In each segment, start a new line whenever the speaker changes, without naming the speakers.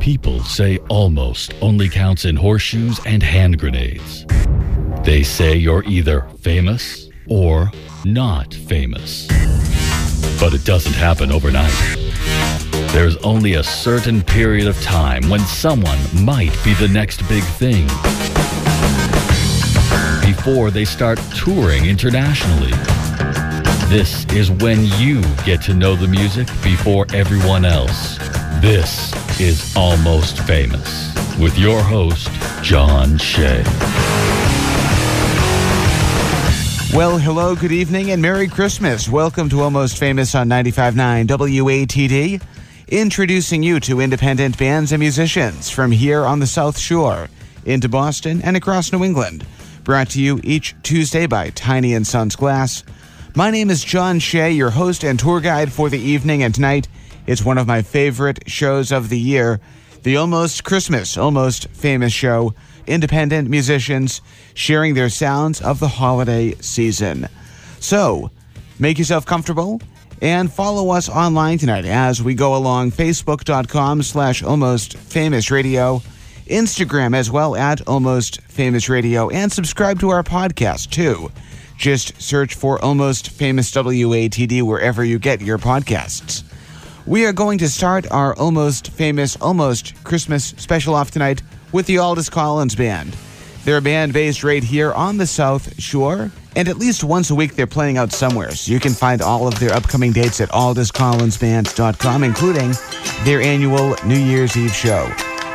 People say almost only counts in horseshoes and hand grenades. They say you're either famous or not famous. But it doesn't happen overnight. There's only a certain period of time when someone might be the next big thing. Before they start touring internationally. This is when you get to know the music before everyone else. This is Almost Famous with your host, John Shea.
Well, hello, good evening, and Merry Christmas. Welcome to Almost Famous on 95.9 WATD, introducing you to independent bands and musicians from here on the South Shore into Boston and across New England. Brought to you each Tuesday by Tiny and Sons Glass. My name is John Shea, your host and tour guide for the evening, and tonight it's one of my favorite shows of the year, the Almost Christmas, Almost Famous show. Independent musicians sharing their sounds of the holiday season. So, make yourself comfortable and follow us online tonight as we go along facebook.com slash almost famous radio instagram as well at almost famous radio and subscribe to our podcast too. Just search for almost famous watd wherever you get your podcasts we are going to start our almost famous almost christmas special off tonight with the Aldous Collins Band. They're a band based right here on the South Shore, and at least once a week they're playing out somewhere. So you can find all of their upcoming dates at aldouscollinsband.com, including their annual New Year's Eve show.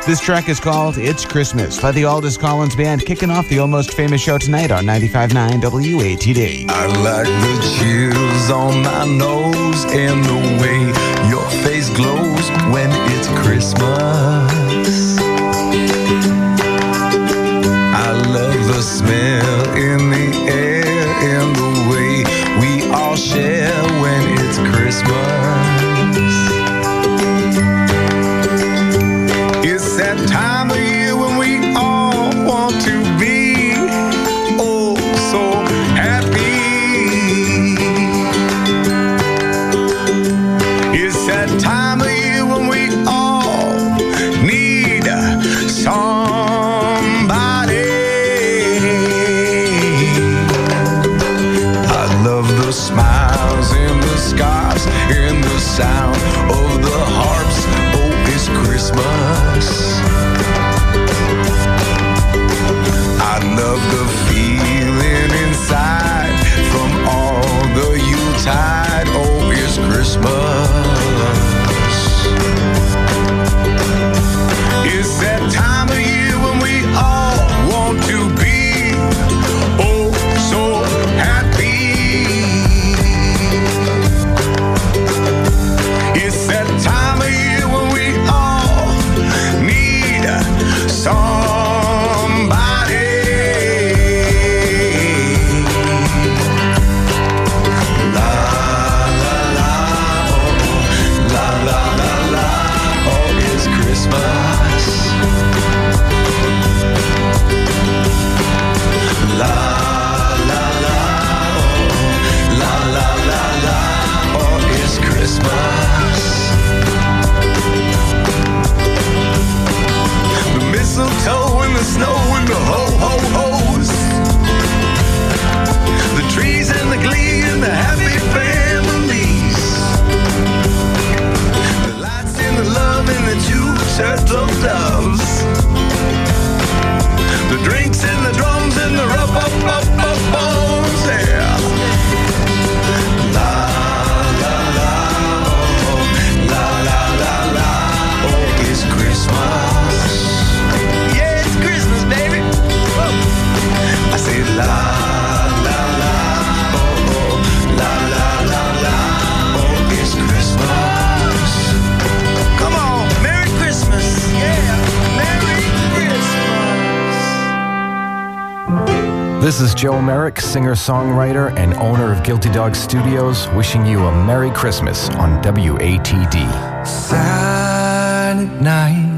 This track is called It's Christmas by the Aldous Collins Band, kicking off the almost famous show tonight on 95.9 WATD.
I like the chills on my nose and the way your face glows when it's Christmas. I love the smell in the air and the way we all share when it's Christmas. The so dumb.
This is Joe Merrick, singer songwriter and owner of Guilty Dog Studios, wishing you a Merry Christmas on WATD.
Silent night,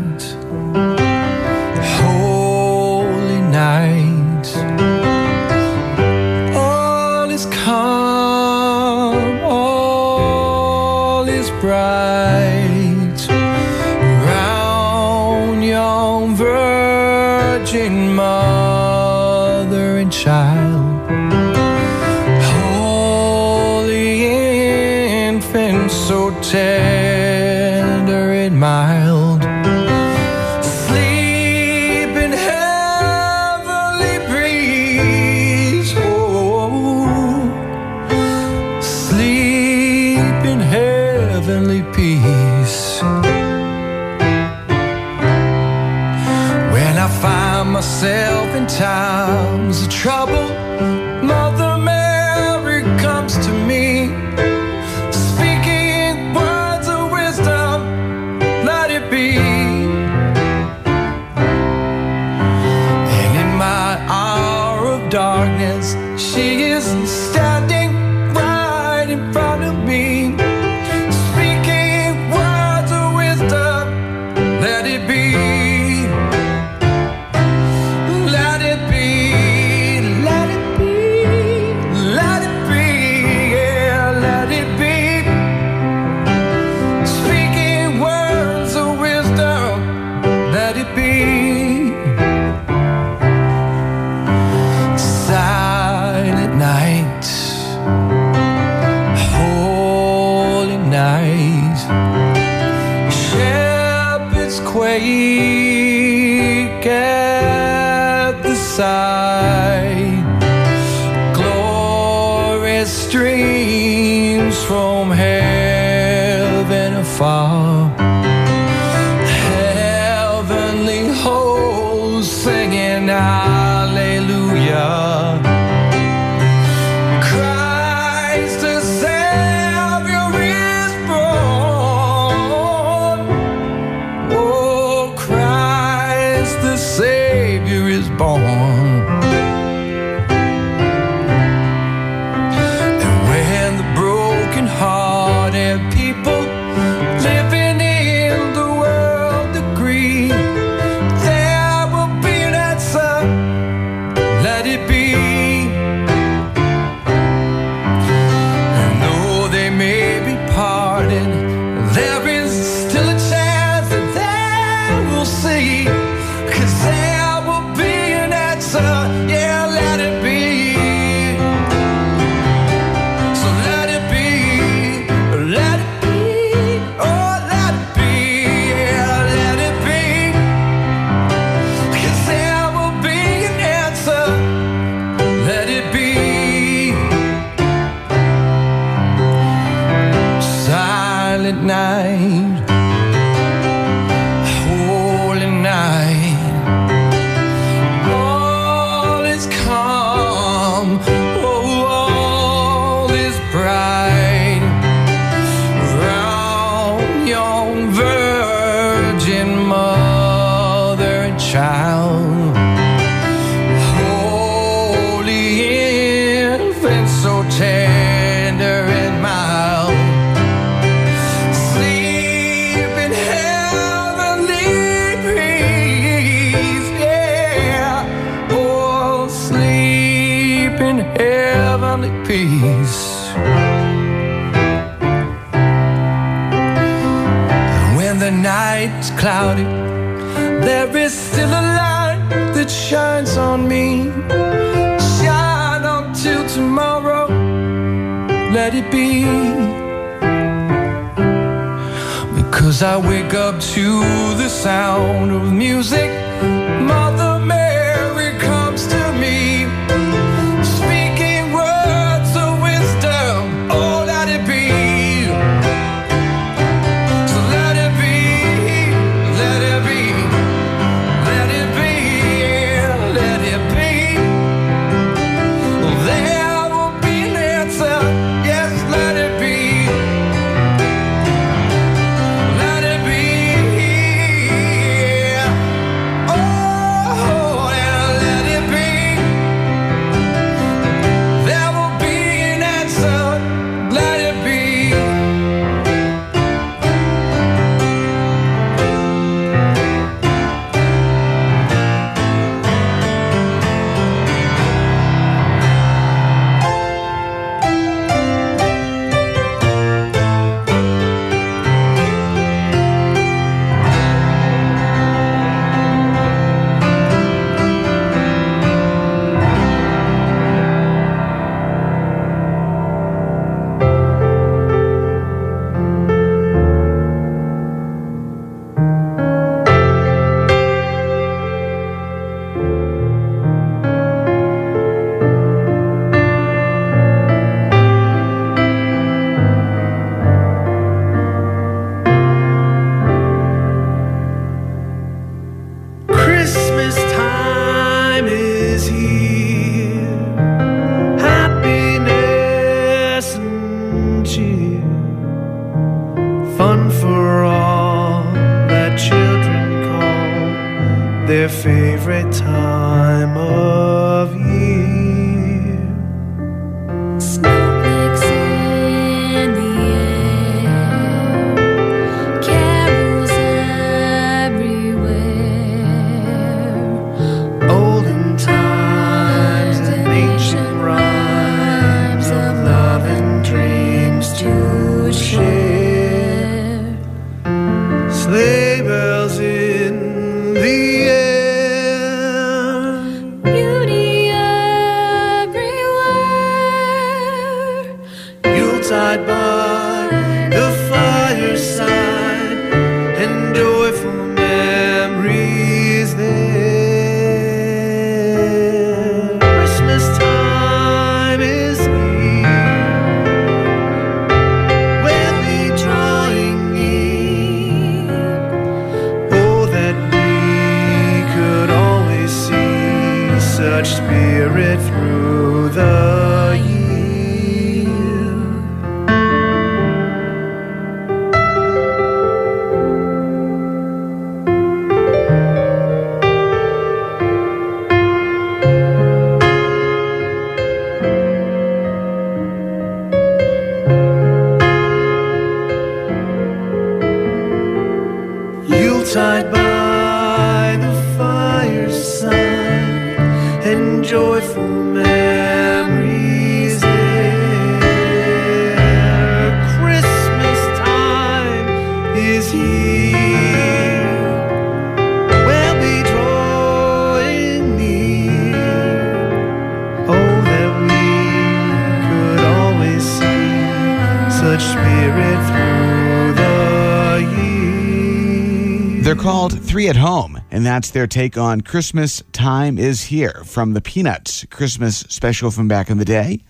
that's their take on Christmas Time is Here from the Peanuts Christmas special from back in the day.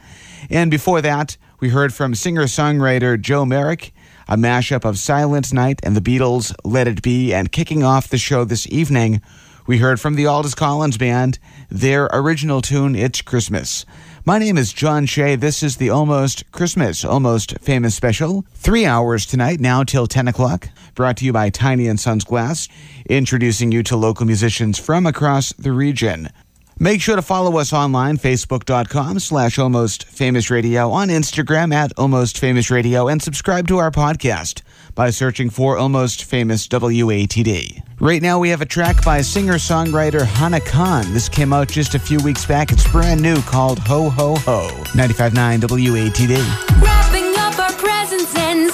And before that, we heard from singer songwriter Joe Merrick, a mashup of Silent Night and the Beatles' Let It Be, and kicking off the show this evening, we heard from the Aldous Collins Band, their original tune, It's Christmas. My name is John Shea. This is the Almost Christmas, Almost Famous Special. Three hours tonight, now till 10 o'clock. Brought to you by Tiny and Sons Glass, introducing you to local musicians from across the region. Make sure to follow us online, facebook.com slash almost famous radio, on Instagram at almost famous radio, and subscribe to our podcast by searching for Almost Famous WATD. Right now, we have a track by singer songwriter Hana Kahn. This came out just a few weeks back. It's brand new called Ho Ho Ho. 95.9 WATD.
Wrapping up our presents and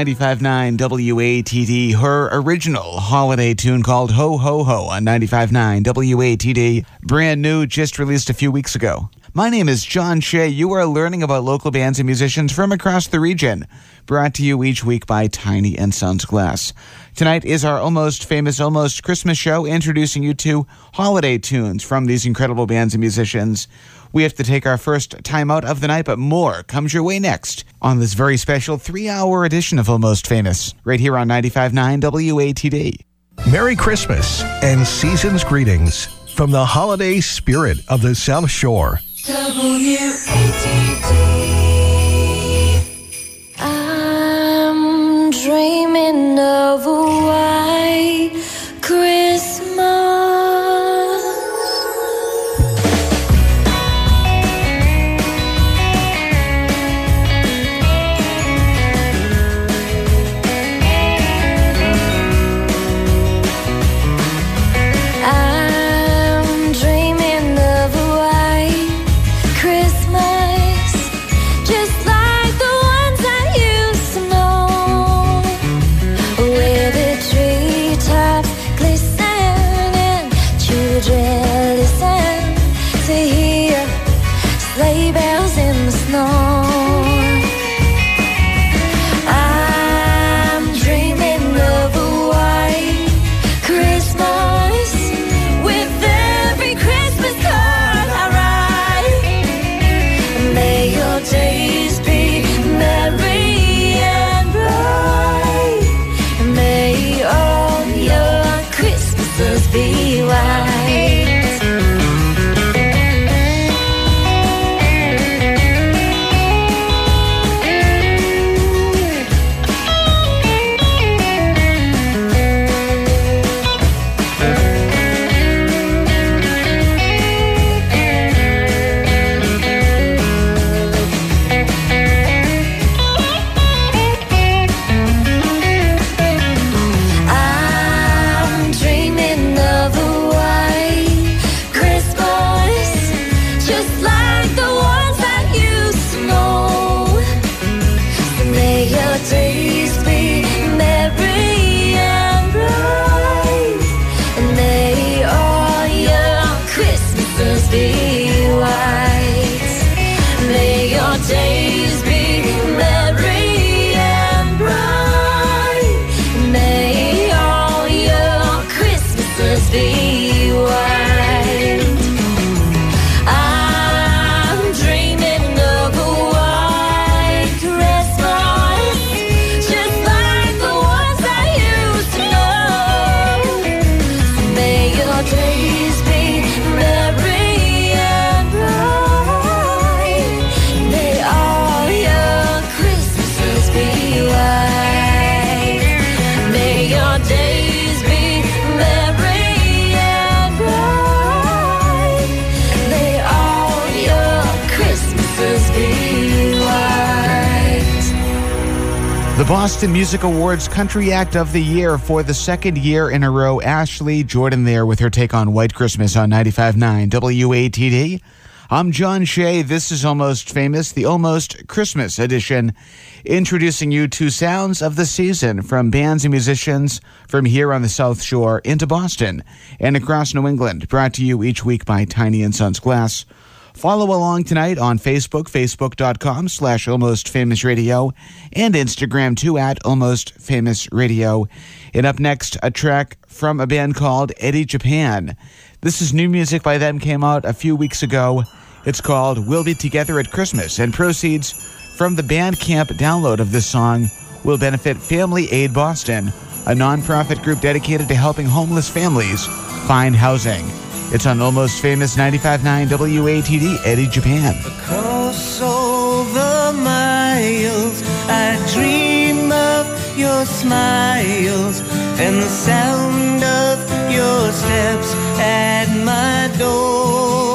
95.9 WATD, her original holiday tune called Ho Ho Ho on 95.9 WATD, brand new, just released a few weeks ago. My name is John Shea. You are learning about local bands and musicians from across the region, brought to you each week by Tiny and Sons Glass. Tonight is our almost famous, almost Christmas show, introducing you to holiday tunes from these incredible bands and musicians. We have to take our first time out of the night, but more comes your way next on this very special three hour edition of Almost Famous, right here on 95.9 WATD.
Merry Christmas and season's greetings from the holiday spirit of the South Shore.
I'm dreaming of a
Boston Music Awards Country Act of the Year for the second year in a row. Ashley Jordan there with her take on White Christmas on 95.9 WATD. I'm John Shea. This is Almost Famous, the Almost Christmas edition, introducing you to sounds of the season from bands and musicians from here on the South Shore into Boston and across New England, brought to you each week by Tiny and Sons Glass. Follow along tonight on Facebook, facebook.com slash almost famous radio, and Instagram too at almost famous radio. And up next, a track from a band called Eddie Japan. This is new music by them, came out a few weeks ago. It's called We'll Be Together at Christmas, and proceeds from the Bandcamp download of this song will benefit Family Aid Boston, a nonprofit group dedicated to helping homeless families find housing. It's on Almost Famous 95.9 WATD, Eddie Japan.
Across all the miles, I dream of your smiles and the sound of your steps at my door.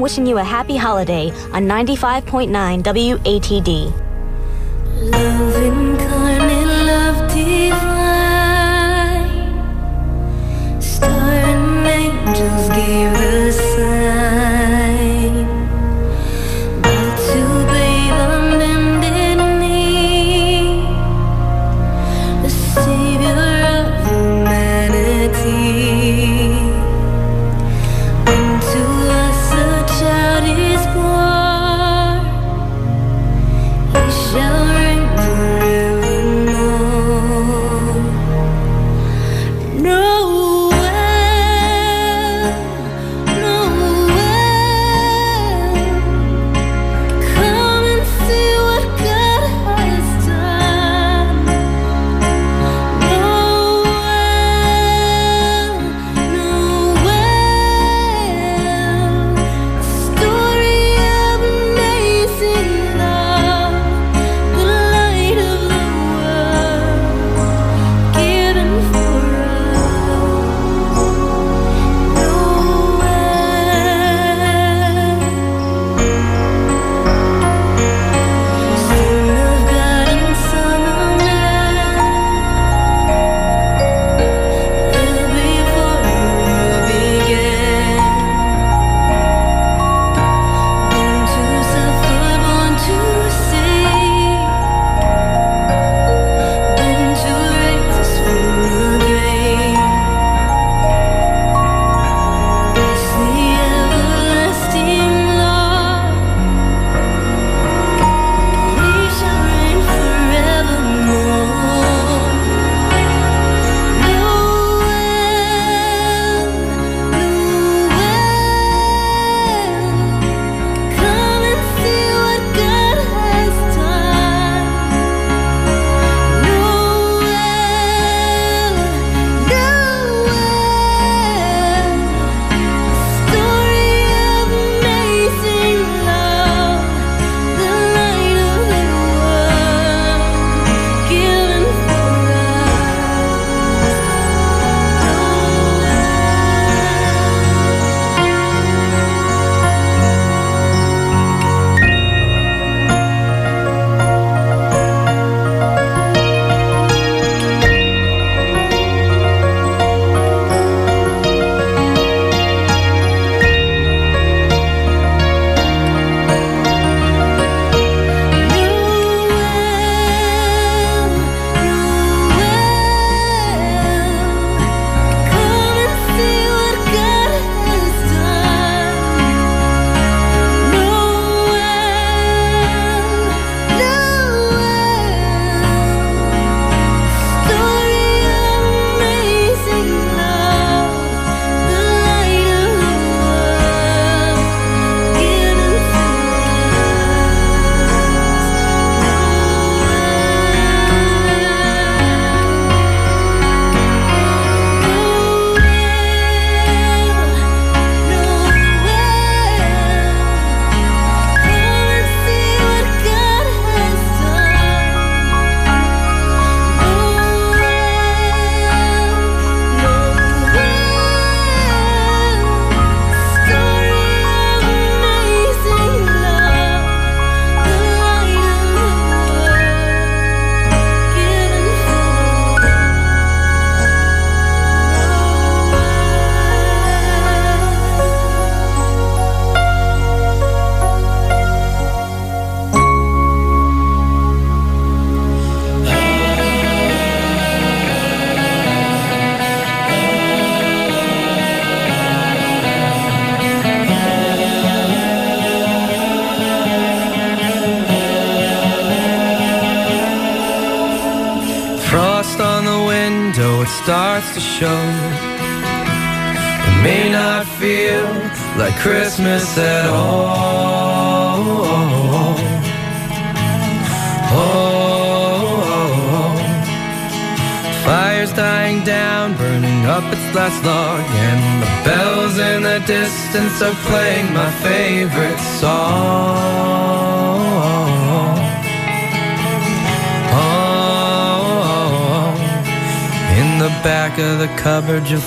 Wishing you a happy holiday on 95.9 WATD.
Loving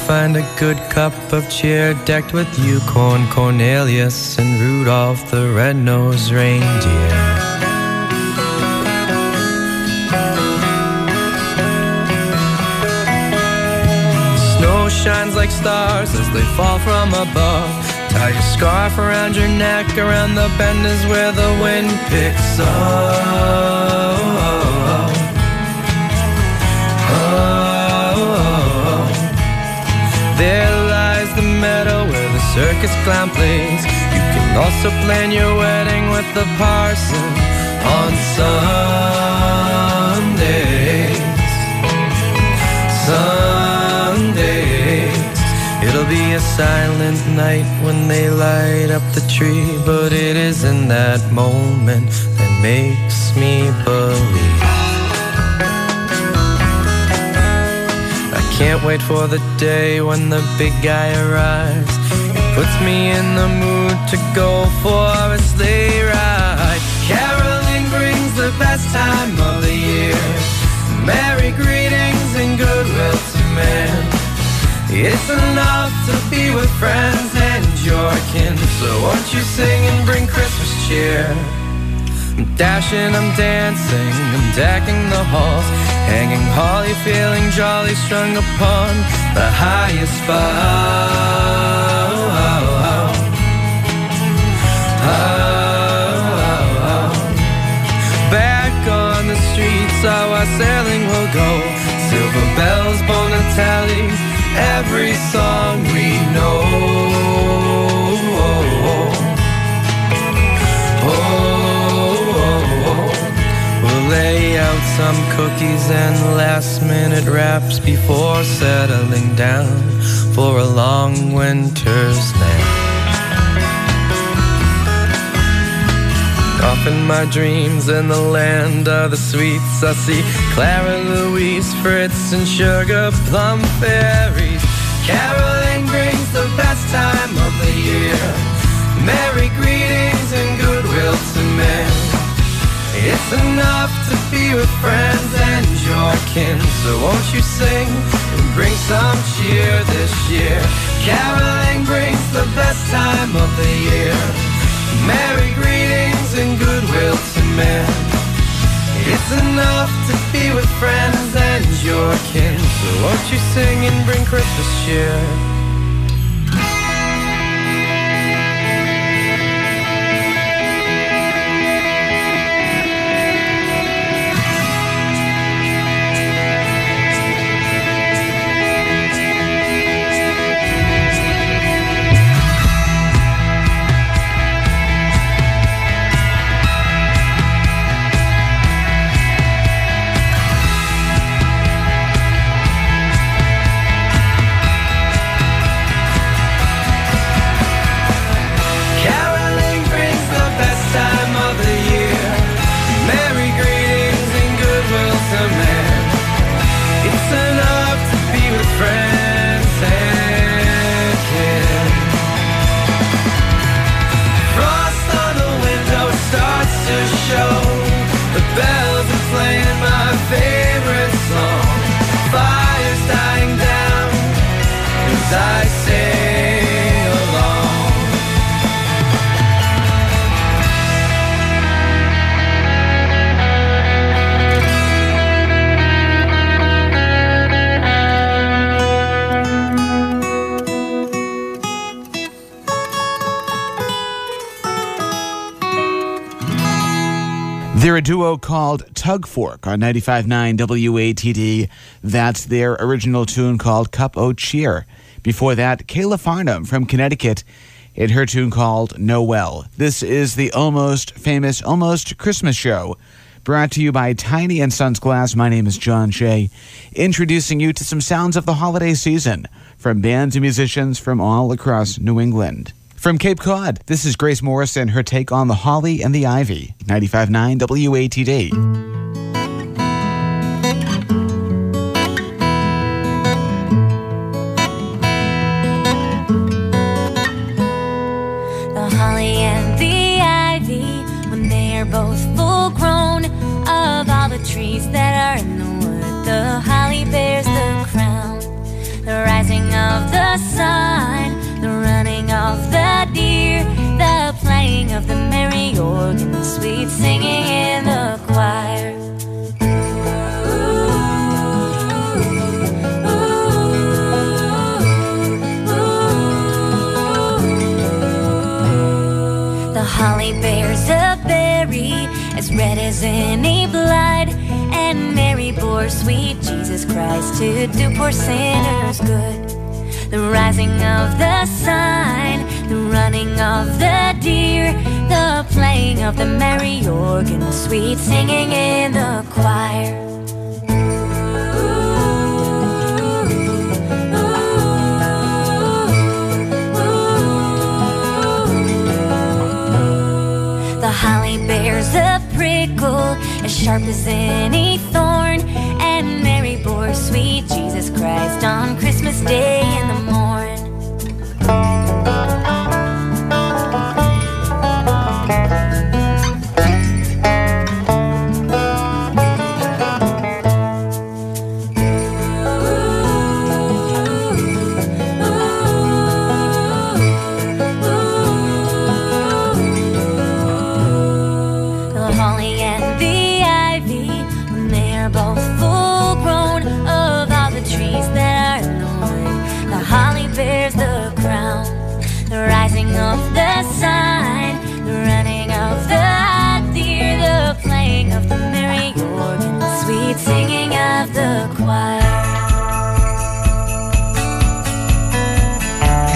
find a good cup of cheer decked with Yukon Cornelius and Rudolph the red-nosed reindeer. Snow shines like stars as they fall from above. Tie your scarf around your neck, around the bend is where the wind picks up. There lies the meadow where the circus clown plays. You can also plan your wedding with the parson on Sundays. Sundays. It'll be a silent night when they light up the tree, but it is in that moment that makes me believe. Can't wait for the day when the big guy arrives. It puts me in the mood to go for a sleigh ride. Caroling brings the best time of the year. Merry greetings and goodwill to men. It's enough to be with friends and your kin. So won't you sing and bring Christmas cheer? I'm dashing, I'm dancing, I'm decking the halls, hanging holly, feeling jolly, strung upon the highest bough. Back on the streets, our sailing will go. Silver bells, Bonatelli, every song we know. Oh, we'll lay out some cookies and last minute wraps before settling down for a long winter's nap. Off in my dreams in the land of the sweets, I see Clara Louise, Fritz, and Sugar Plum Fairies. Caroling brings the best time of the year. Merry greetings and goodwill to men. It's enough to be with friends and your kin. So won't you sing and bring some cheer this year? Caroling brings the best time of the year. Merry greetings and goodwill to men. It's enough to be with friends and your kin. So won't you sing and bring Christmas cheer?
Duo called Tug Fork on 95.9 WATD. That's their original tune called Cup O' Cheer. Before that, Kala Farnham from Connecticut in her tune called Noel. This is the almost famous Almost Christmas show brought to you by Tiny and Sons Glass. My name is John Shea, introducing you to some sounds of the holiday season from bands and musicians from all across New England. From Cape Cod, this is Grace Morrison and her take on the Holly and the Ivy, 95.9 WATD.
The holly and the ivy, when they are both full grown, of all the trees that are in the wood, the holly bears the crown. The rising of the sun, of the deer, the playing of the merry organ, the sweet singing in the choir. The holly bears a berry as red as any blood, and Mary bore sweet Jesus Christ to do poor sinners good. The rising of the sun, the running of the deer, the playing of the merry organ, the sweet singing in the choir. The holly bears a prickle as sharp as any thorn, and Mary bore sweet Jesus Christ on Christmas Day in the morn.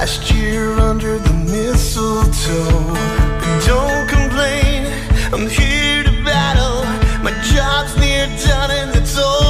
last year under the mistletoe. But don't complain, I'm here to battle. My job's near done, and that's all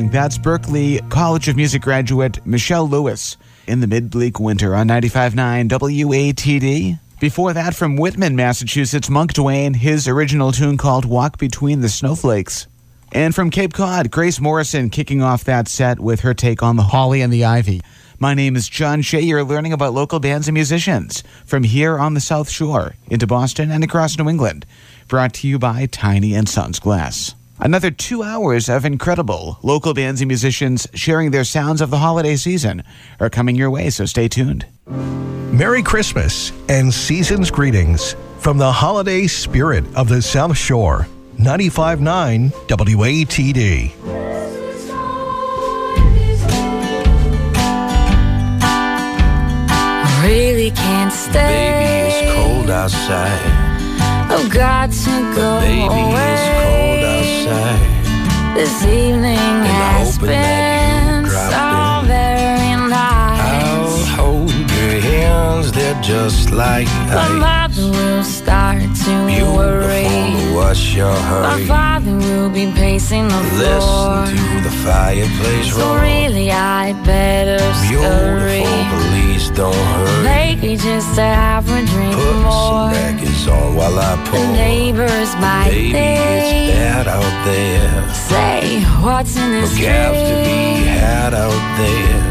song. That's Berklee College of Music graduate Michelle Lewis in the mid bleak winter on 95.9 WATD. Before that, from Whitman, Massachusetts, Munk Duane, his original tune called Walk Between the Snowflakes. And from Cape Cod, Grace Morrison kicking off that set with her take on the Holly and the Ivy. My name is John Shea. You're learning about local bands and musicians from here on the South Shore into Boston and across New England. Brought to you by Tiny and Sons Glass. Another two hours of incredible local bands and musicians sharing their sounds of the holiday season are coming your way, so stay tuned.
Merry Christmas and season's greetings from the holiday spirit of the South Shore. 95.9 WATD.
Really can't stay.
Baby, it's cold outside.
Oh, I've got to go
Baby,
away.
It's cold outside.
This evening
I
has been
hands, just like
My
ice.
mother will start to worry.
Beautiful, what's your
My
hurry?
father will be pacing the floor.
Listen to the fireplace
So
roar.
really, I better scurry.
Beautiful, please don't hurry.
Maybe just to have a drink
Put
more.
some records on while I
The neighbors might
Baby, it's
think,
bad out there.
say, what's in this
gas to be
drink?
had out there.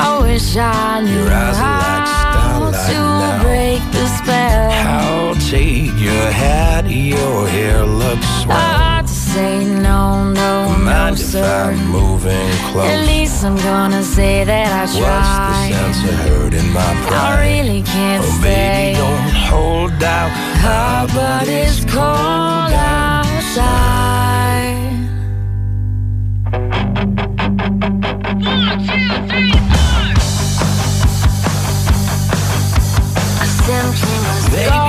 I wish I knew
Your eyes are like
to
now.
break the spell.
I'll take your hat, your hair looks swell.
Hard to say no, no, no,
Mind if
sir.
I'm moving close?
At least I'm gonna say that I tried.
What's the sense of hurting my pride?
I really can't
Oh,
stay.
baby, don't hold out.
But it's cold outside.
Baby,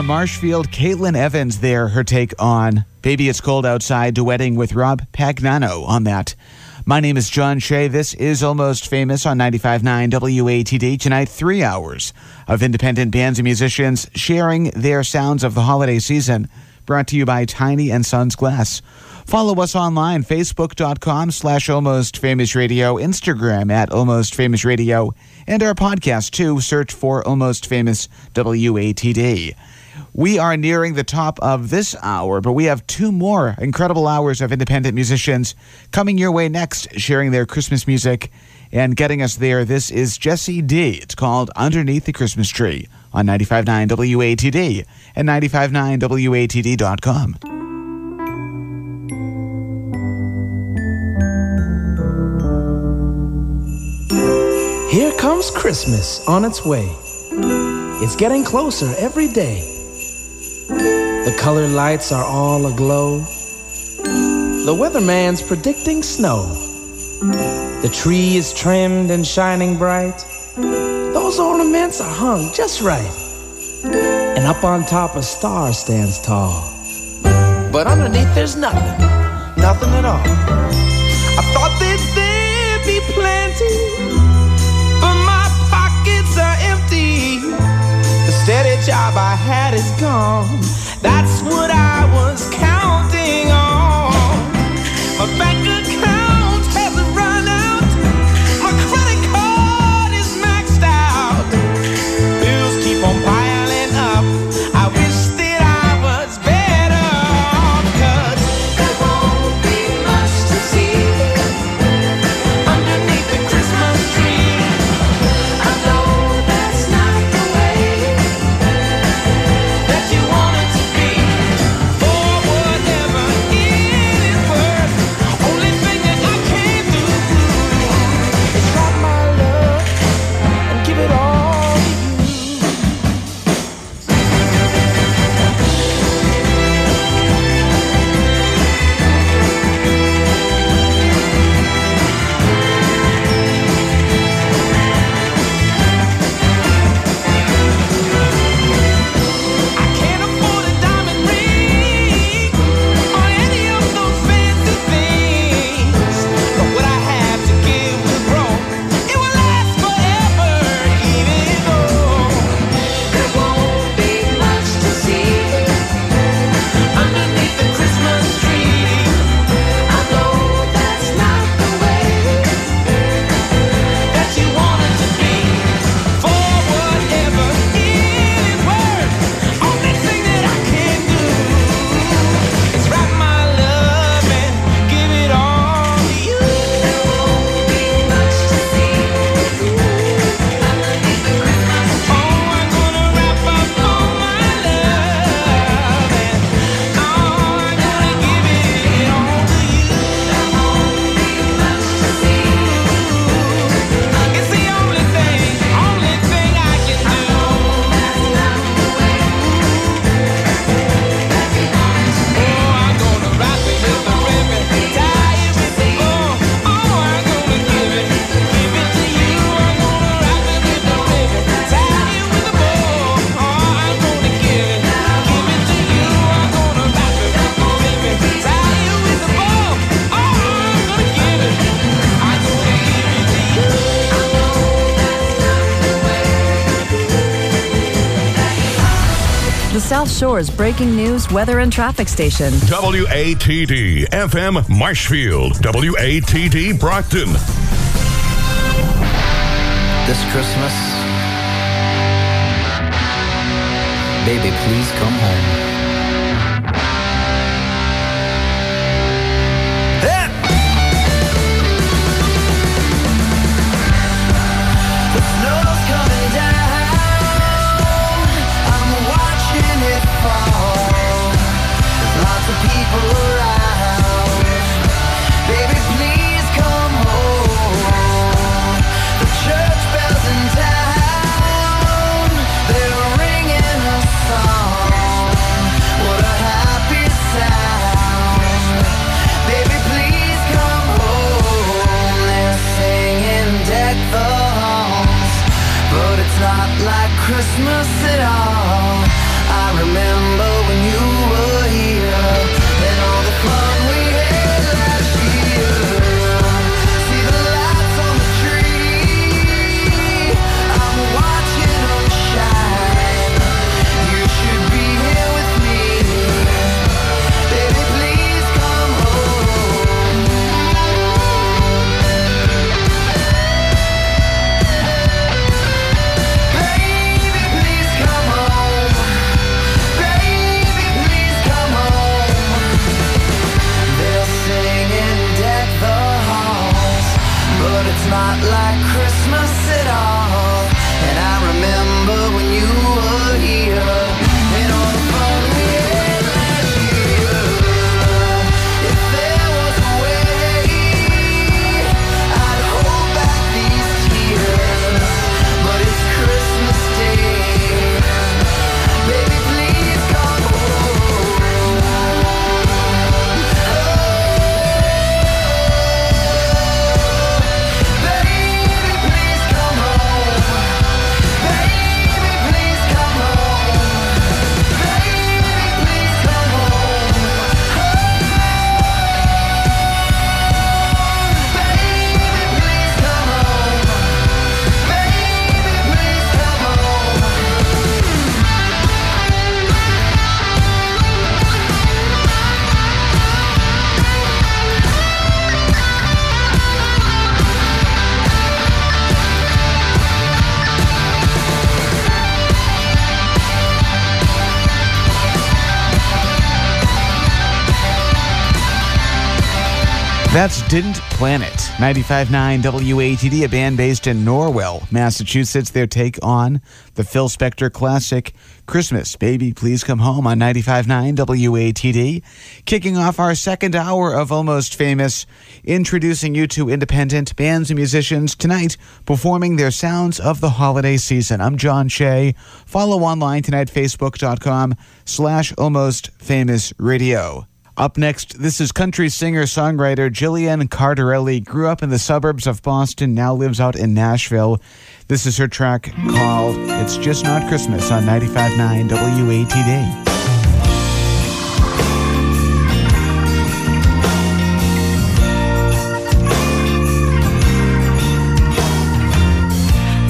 From Marshfield, Katlyn Evens there, her take on Baby It's Cold Outside, duetting with Rob Pagnano on that. My name is John Shea. This is Almost Famous on 95.9 WATD. Tonight, three hours of independent bands and musicians sharing their sounds of the holiday season. Brought to you by Tiny and Sons Glass. Follow us online, facebook.com slash Almost Famous Radio, Instagram at Almost Famous Radio, and our podcast too. Search for Almost Famous WATD. We are nearing the top of this hour, but we have two more incredible hours of independent musicians coming your way next, sharing their Christmas music and getting us there. This is Jesse Dee. It's called Underneath the Christmas Tree on 95.9 WATD and 95.9WATD.com.
Here comes Christmas on its way. It's getting closer every day. The colored lights are all aglow. The weatherman's predicting snow. The tree is trimmed and shining bright. Those ornaments are hung just right. And up on top a star stands tall. But underneath there's nothing, nothing at all.
job I had is gone. That's what I was counting.
Breaking news, weather, and traffic station.
WATD FM Marshfield, WATD Brockton.
This Christmas, baby, please come home.
Christmas at all. I remember.
That's Didn't Planet. 95.9 WATD, a band based in Norwell, Massachusetts. Their take on the Phil Spector classic Christmas, Baby Please Come Home on 95.9 WATD. Kicking off our second hour of Almost Famous, introducing you to independent bands and musicians tonight performing their sounds of the holiday season. I'm John Shea. Follow online tonight, facebook.com slash almost famous radio. Up next, this is country singer songwriter Jillian Cardarelli. Grew up in the suburbs of Boston, now lives out in Nashville. This is her track called It's Just Not Christmas on 95.9 WATD.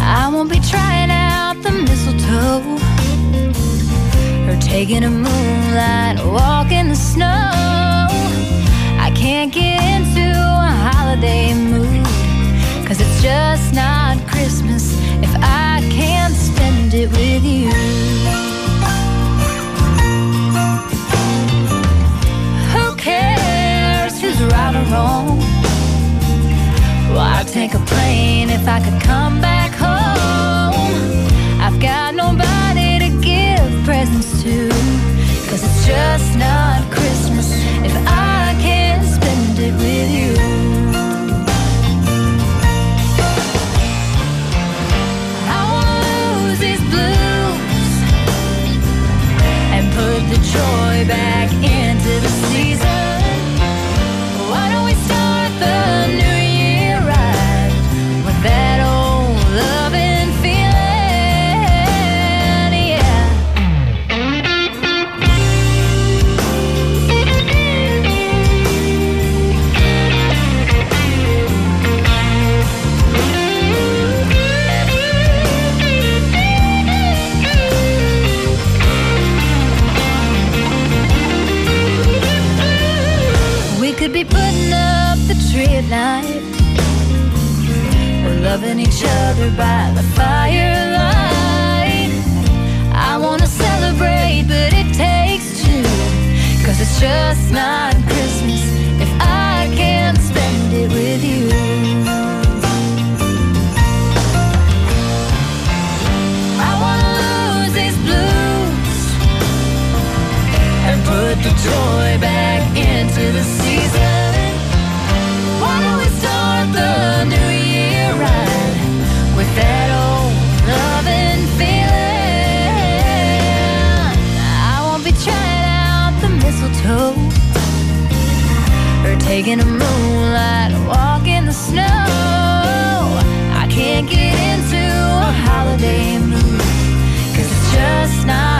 I won't be trying out the mistletoe or taking a moonlight walk take a plane if I could come back home? I've got nobody to give presents to. Cause it's just not loving each other by the firelight. I wanna celebrate, but it takes two. Cause it's just not Christmas if I can't spend it with you. I wanna lose these blues and put the joy back taking a moonlight walk in the snow. I can't get into a holiday mood. Cause it's just not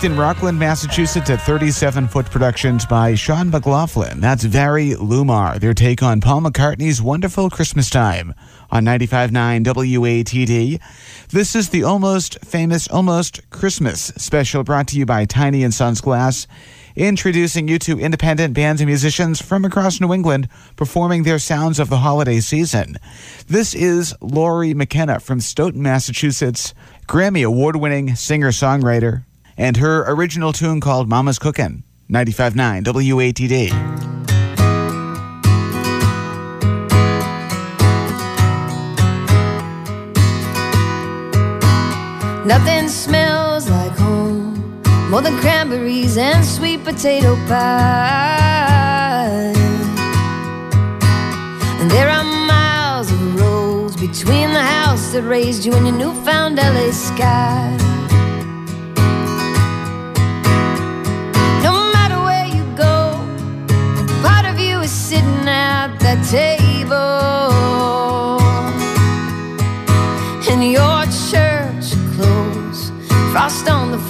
Produced in Rockland, Massachusetts at 37 Foot Productions by Sean McLaughlin. That's Vary Lumar, their take on Paul McCartney's Wonderful Christmas Time on 95.9 WATD. This is the Almost Famous Almost Christmas special brought to you by Tiny and Sons Glass, introducing you to independent bands and musicians from across New England performing their sounds of the holiday season. This is Lori McKenna from Stoughton, Massachusetts, Grammy award winning singer songwriter, and her original tune called Mama's Cookin', 95.9 WATD.
Nothing smells like home more than cranberries and sweet potato pie. And there are miles of roads between the house that raised you and your newfound LA sky.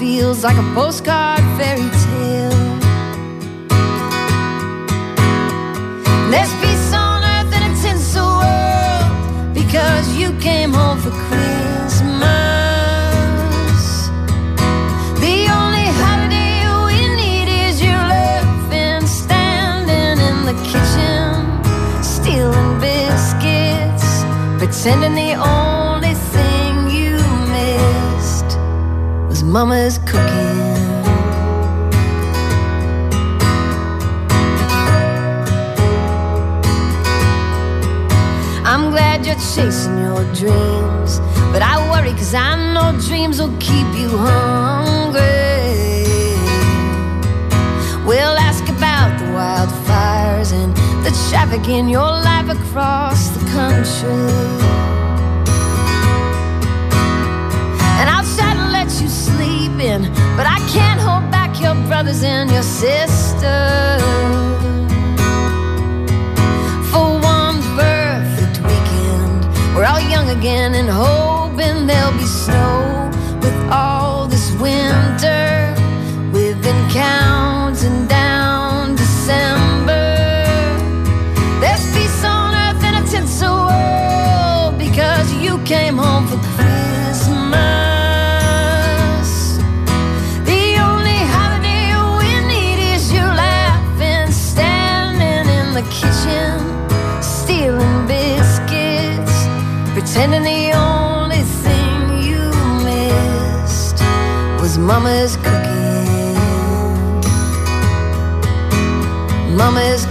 Fields like a postcard fairy tale. There's peace on earth in a tinsel world because you came home for Christmas. The only holiday we need is you laughing, standing in the kitchen, stealing biscuits, pretending the only Mama's cooking. I'm glad you're chasing your dreams, but I worry cause I know dreams will keep you hungry. We'll ask about the wildfires and the traffic in your life across the country. In, but I can't hold back your brothers and your sisters. For one perfect weekend, we're all young again and hoping there'll be snow with all this winter. We've been counting down December. There's peace on earth in a tinsel world because you came home for Mama's cooking. Mama's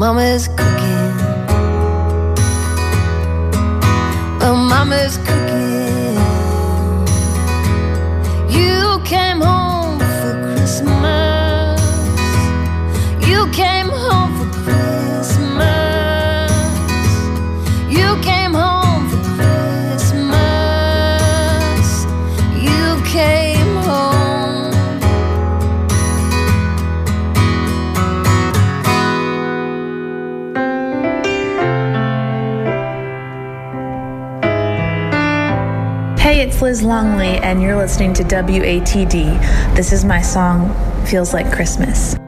Mama's
Liz Longley, and you're listening to WATD. This is my song, Feels Like Christmas.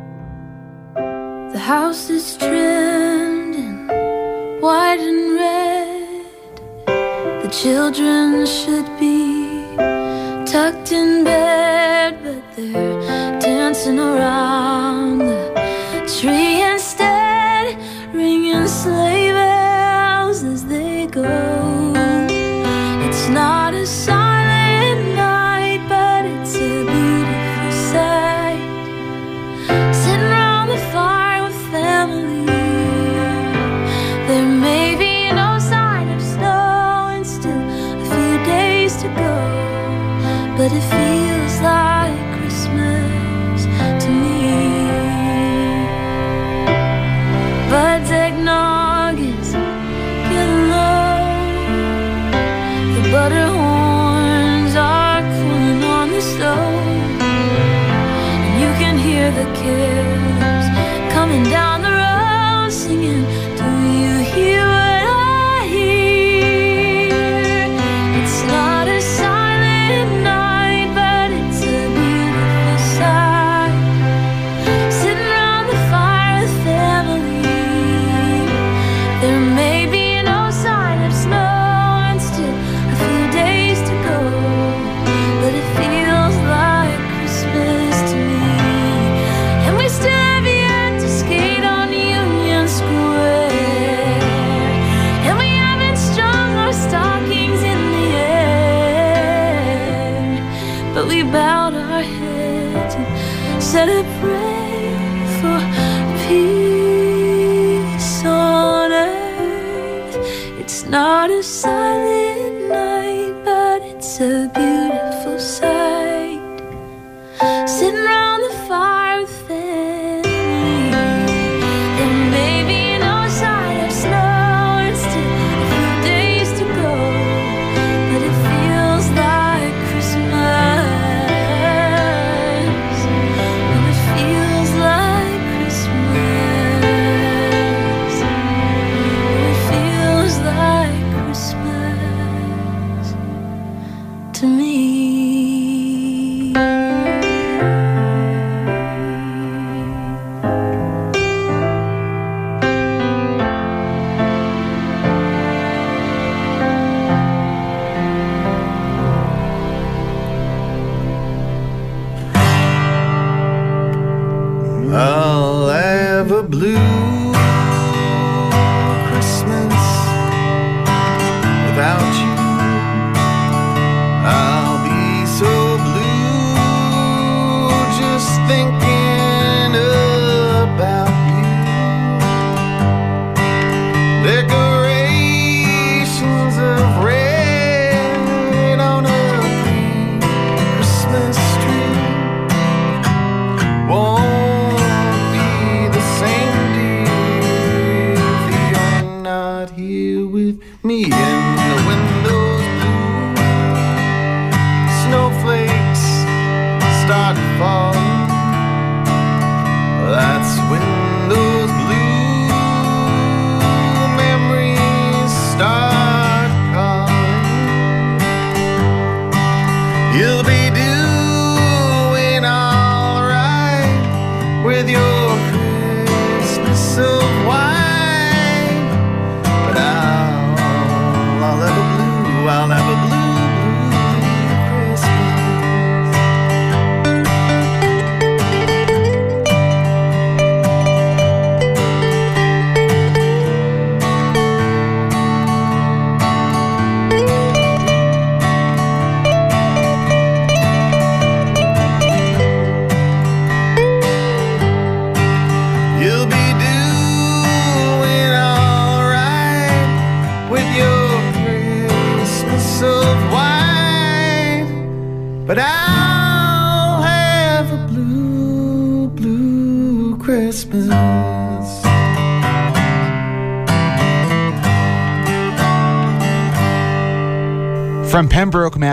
said I pray for peace on earth. It's not a sign.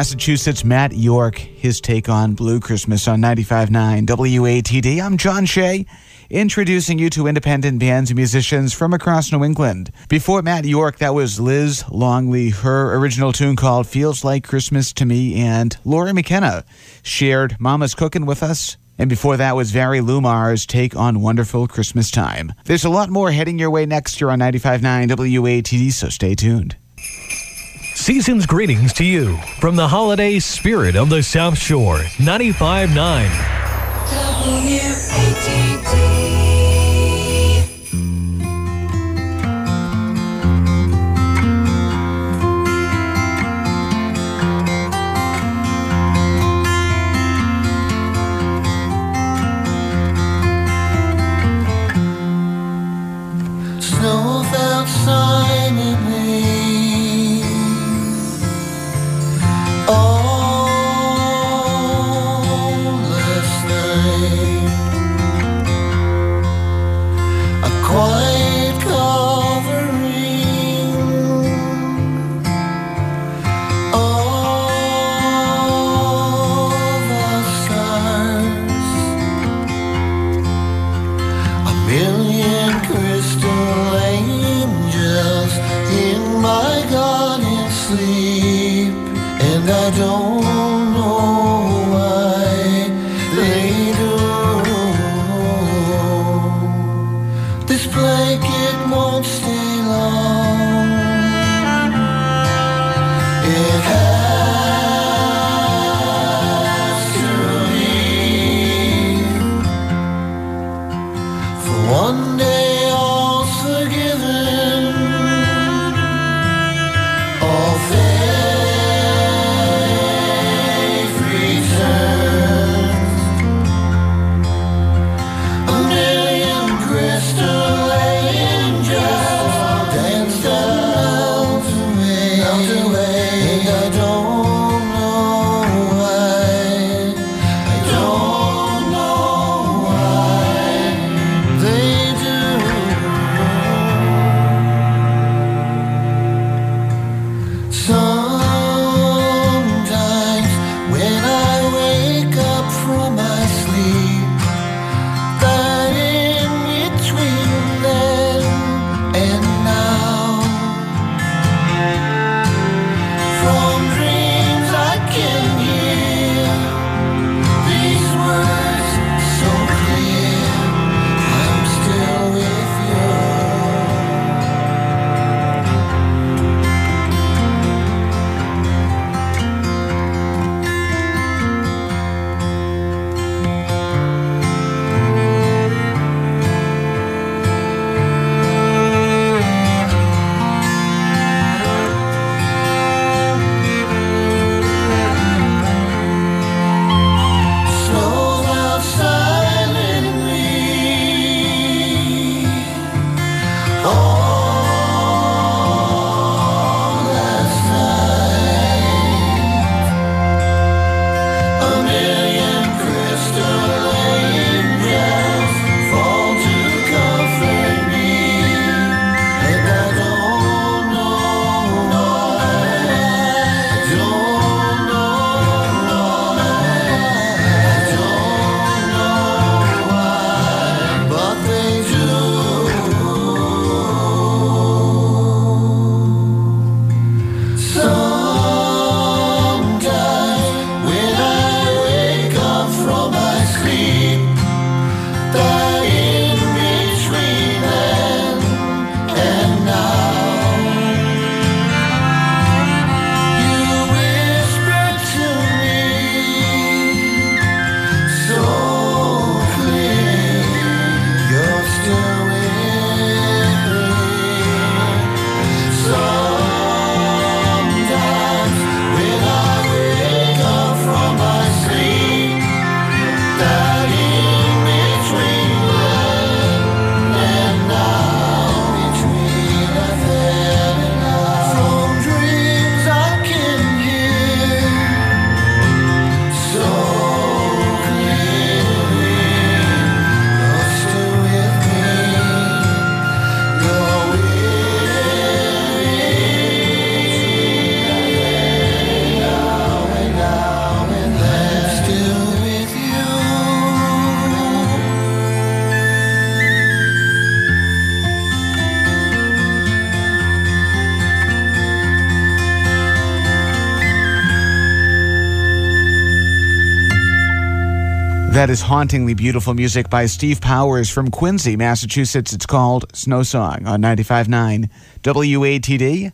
Massachusetts, Matt York, his take on Blue Christmas on 95.9 WATD. I'm John Shea, introducing you to independent bands and musicians from across New England. Before Matt York, that was Liz Longley, her original tune called Feels Like Christmas to Me, and Lori McKenna shared Mama's Cooking with us. And before that was Vary Lumar's take on Wonderful Christmas Time. There's a lot more heading your way next year on 95.9 WATD, so stay tuned.
Season's greetings to you from the holiday spirit of the South Shore, 95.9.
That
is hauntingly beautiful music by Steve Powers from Quincy, Massachusetts. It's called Snow Song on 95.9 WATD.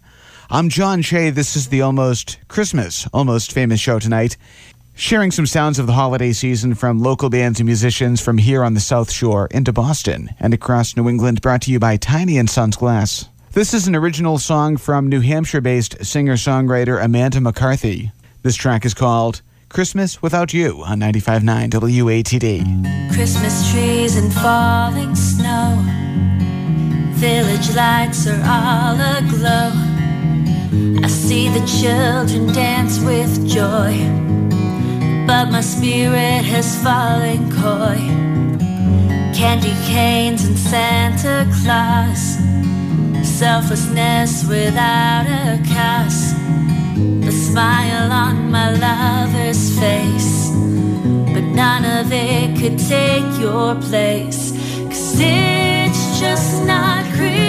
I'm John Shea. This is the Almost Christmas, Almost Famous show tonight. Sharing some sounds of the holiday season from local bands and musicians from here on the South Shore into Boston and across New England, brought to you by Tiny and Sons Glass. This is an original song from New Hampshire based singer songwriter Amanda McCarthy. This track is called Christmas Without You on 95.9 WATD.
Christmas trees and falling snow. Village lights are all aglow. I see the children dance with joy, but my spirit has fallen coy. Candy canes and Santa Claus, selflessness without a cause. Smile on my lover's face, but none of it could take your place. Cause it's just not Christmas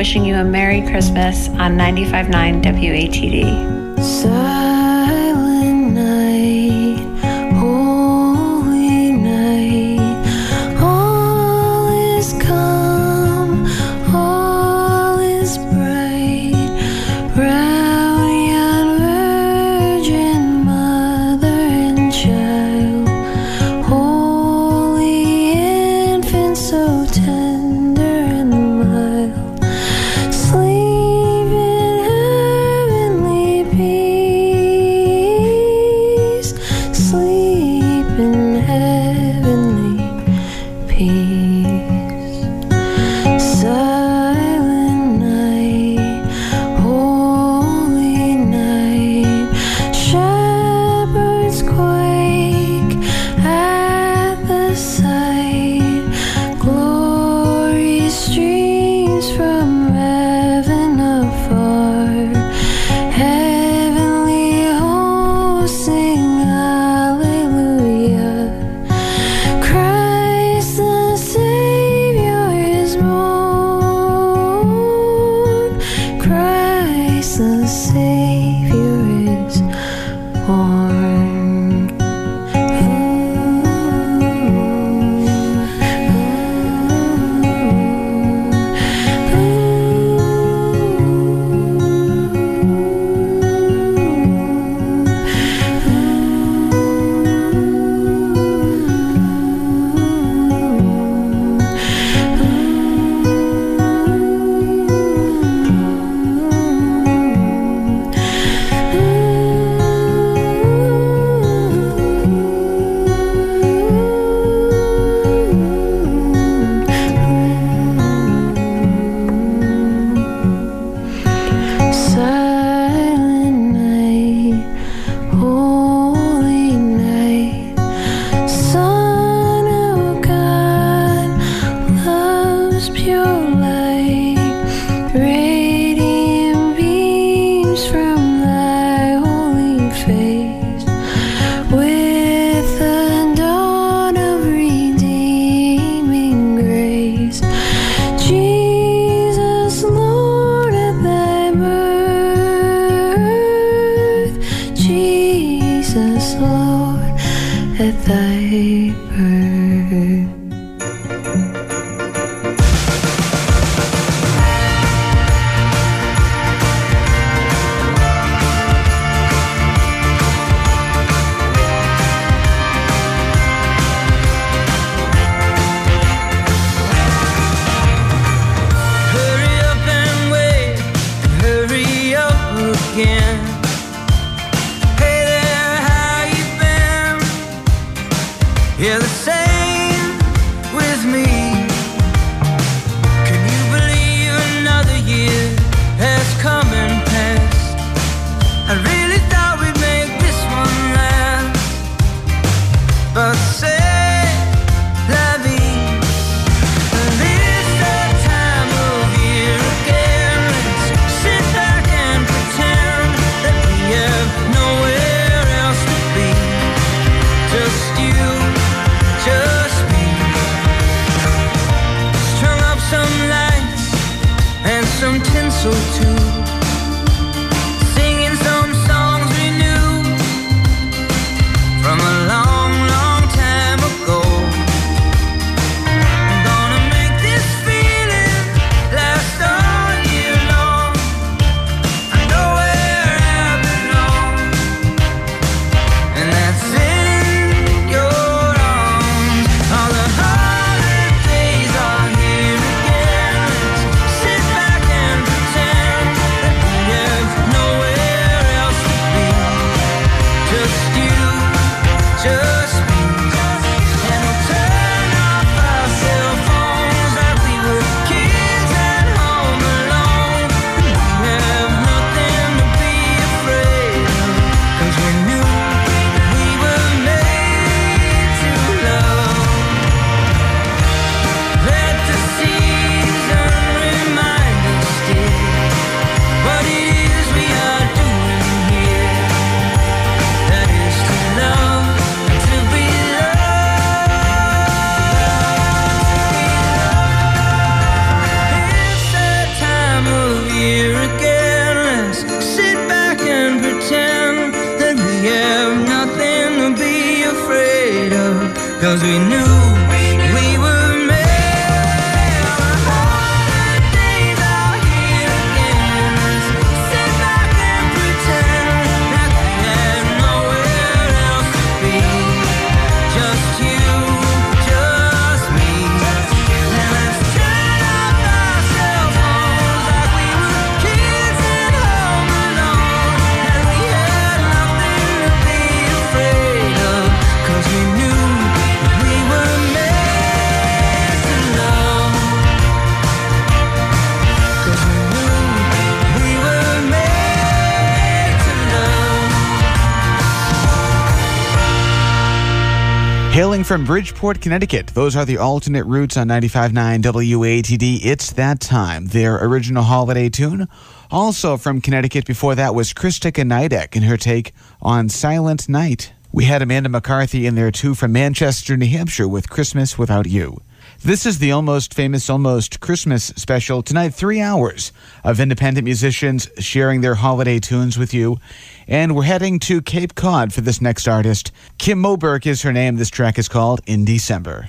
wishing you a Merry Christmas on 95.9 WATD.
Silent
from
Bridgeport, Connecticut. Those are the alternate routes on 95.9 WATD. It's that time. Their original holiday tune. Also from Connecticut before that was Christa Gniadek and her take on Silent Night. We had Amanda McCarthy in there too from Manchester, New Hampshire with Christmas Without You. This is the almost famous, almost Christmas special. Tonight, three hours of independent musicians sharing their holiday tunes with you. And we're heading to Cape Cod for this next artist. Kim Moberg is her name. This track is called In December.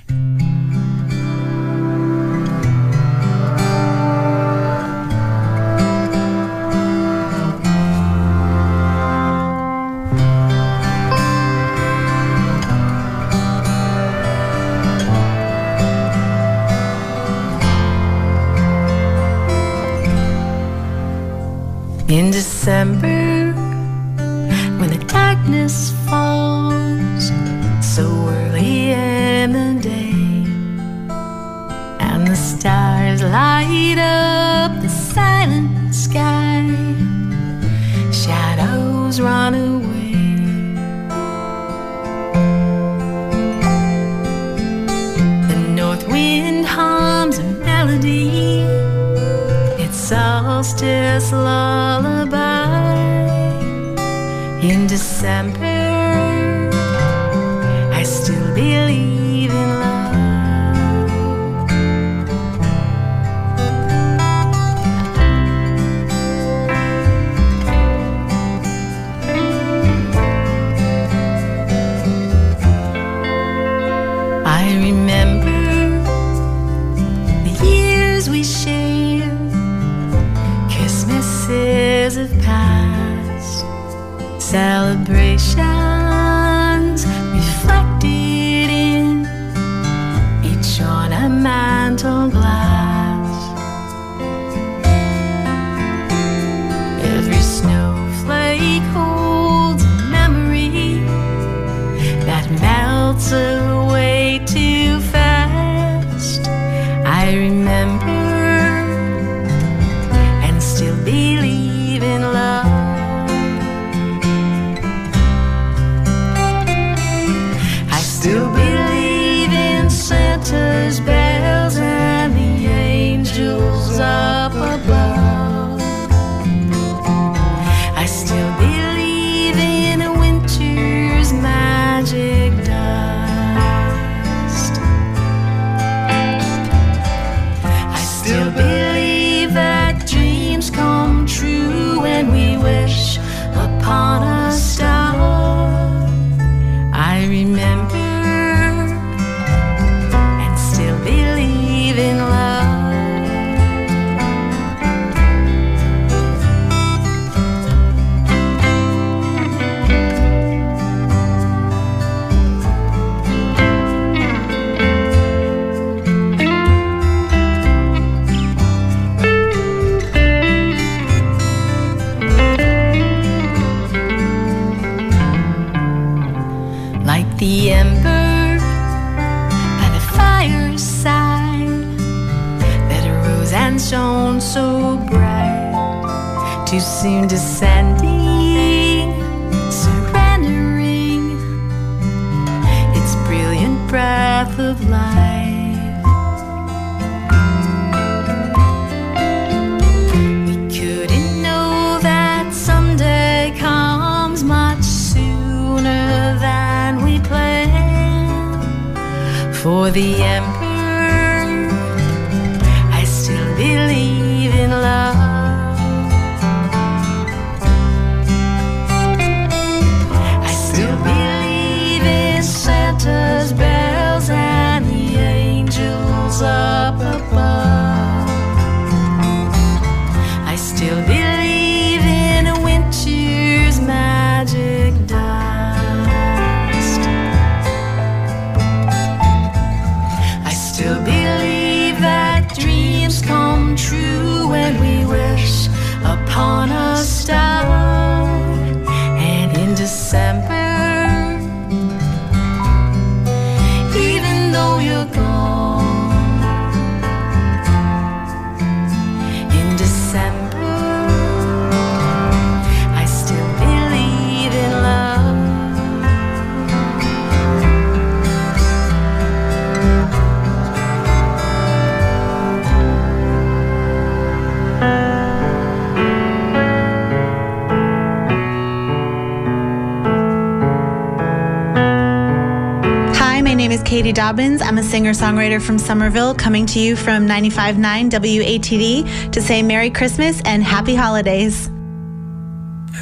Dobbins. I'm a singer songwriter from Somerville, coming to you from 95.9 WATD to say Merry Christmas and Happy Holidays.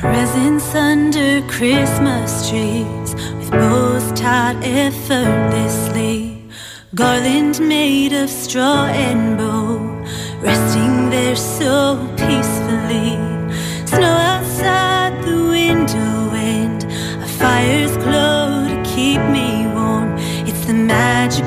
Presents under Christmas trees with bows tied effortlessly, garland made of straw and bow, resting there so peacefully. Snow outside the window and a fire's glow.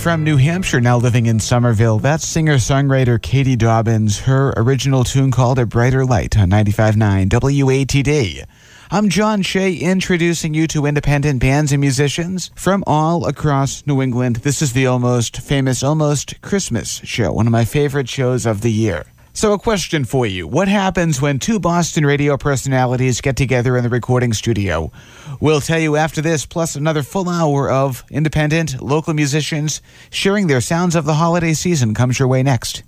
from
New Hampshire, now living in Somerville, that's singer songwriter Katie Dobbins. Her original tune called A Brighter Light on 95.9 WATD. I'm John Shea, introducing you to independent bands and musicians from all across New England. This is the almost famous Almost Christmas show, one of my favorite shows of the year. So, a question for you. What happens when two Boston radio personalities get together in the recording studio? We'll tell you after this, plus another full hour of independent local musicians sharing their sounds of the holiday season comes your way next.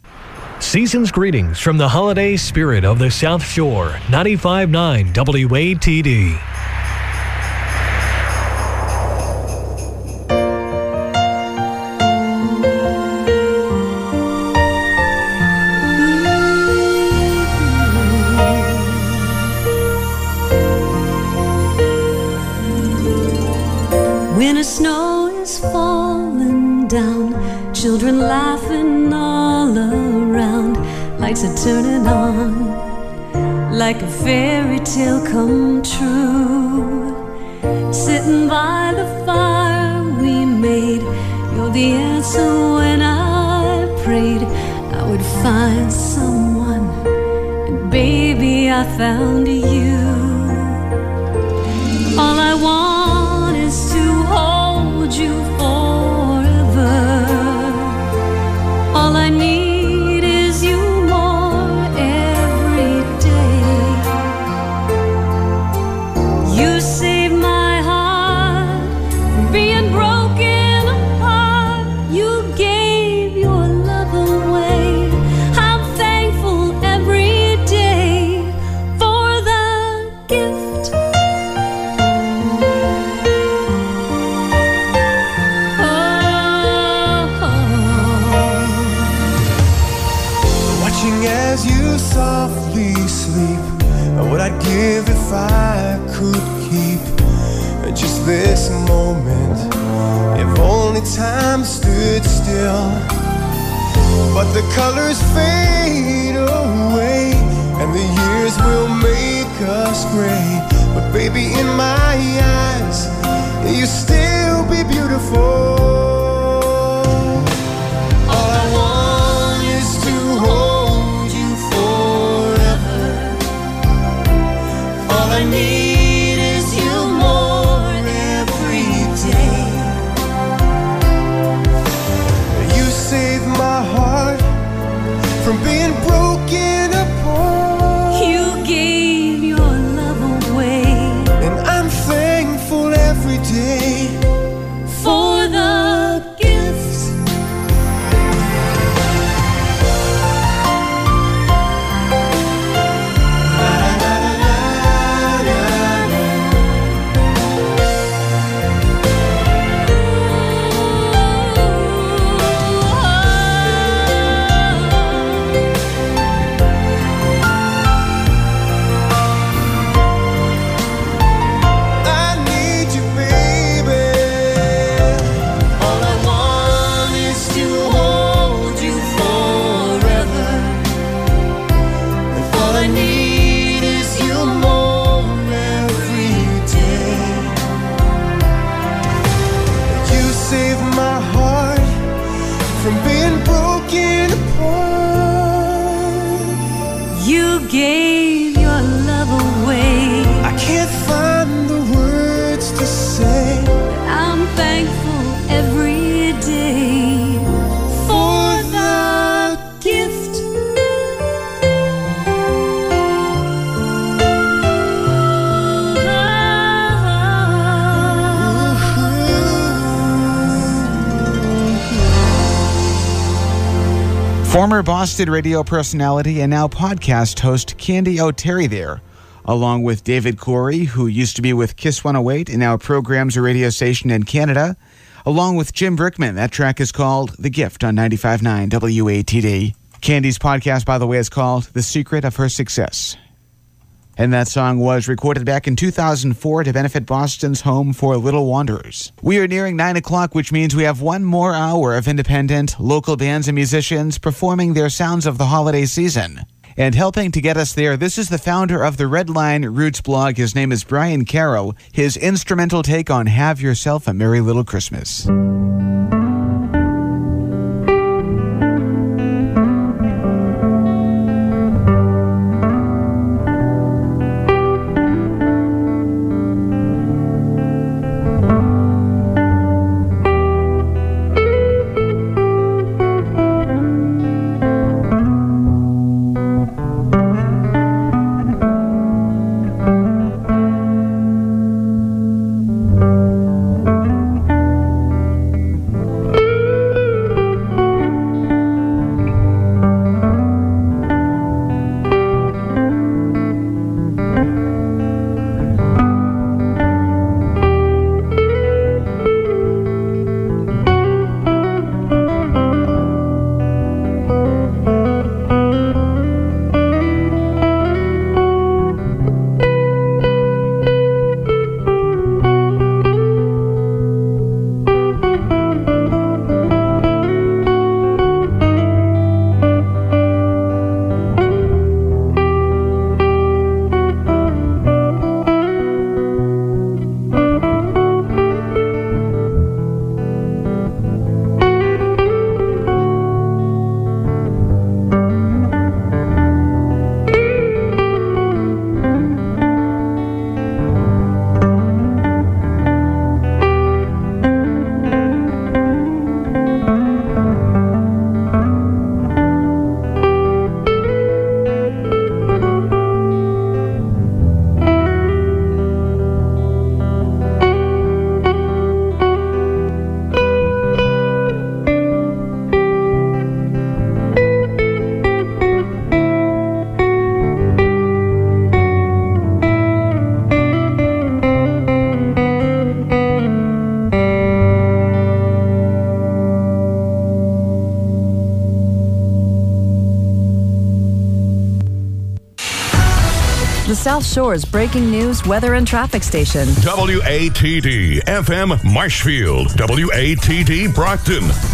Season's greetings from the holiday spirit of the South Shore, 95.9 WATD.
Winter snow is falling down, children laughing all around, lights are turning on like a fairy tale come true. Sitting by the fire we made, you're the answer when I prayed I would find someone, and baby, I found you. All I want you forever. The
colors fade away, and the years will make us gray. But baby, in my eyes, you still be beautiful.
Former Boston radio personality and now podcast host Candy O'Terry there, along with David Corey, who used to be with Kiss 108 and now programs a radio station in Canada, along with Jim Brickman. That track is called The Gift on 95.9 WATD. Candy's podcast, by the way, is called The Secret of Her Success. And that song was recorded back in 2004 to benefit Boston's Home for Little Wanderers. We are nearing 9 o'clock, which means we have one more hour of independent, local bands and musicians performing their sounds of the holiday season. And helping to get us there, this is the founder of the Redline Roots blog. His name is Brian Carroll. His instrumental take on Have Yourself a Merry Little Christmas.
South Shore's breaking news, weather, and traffic station.
WATD FM Marshfield, WATD Brockton.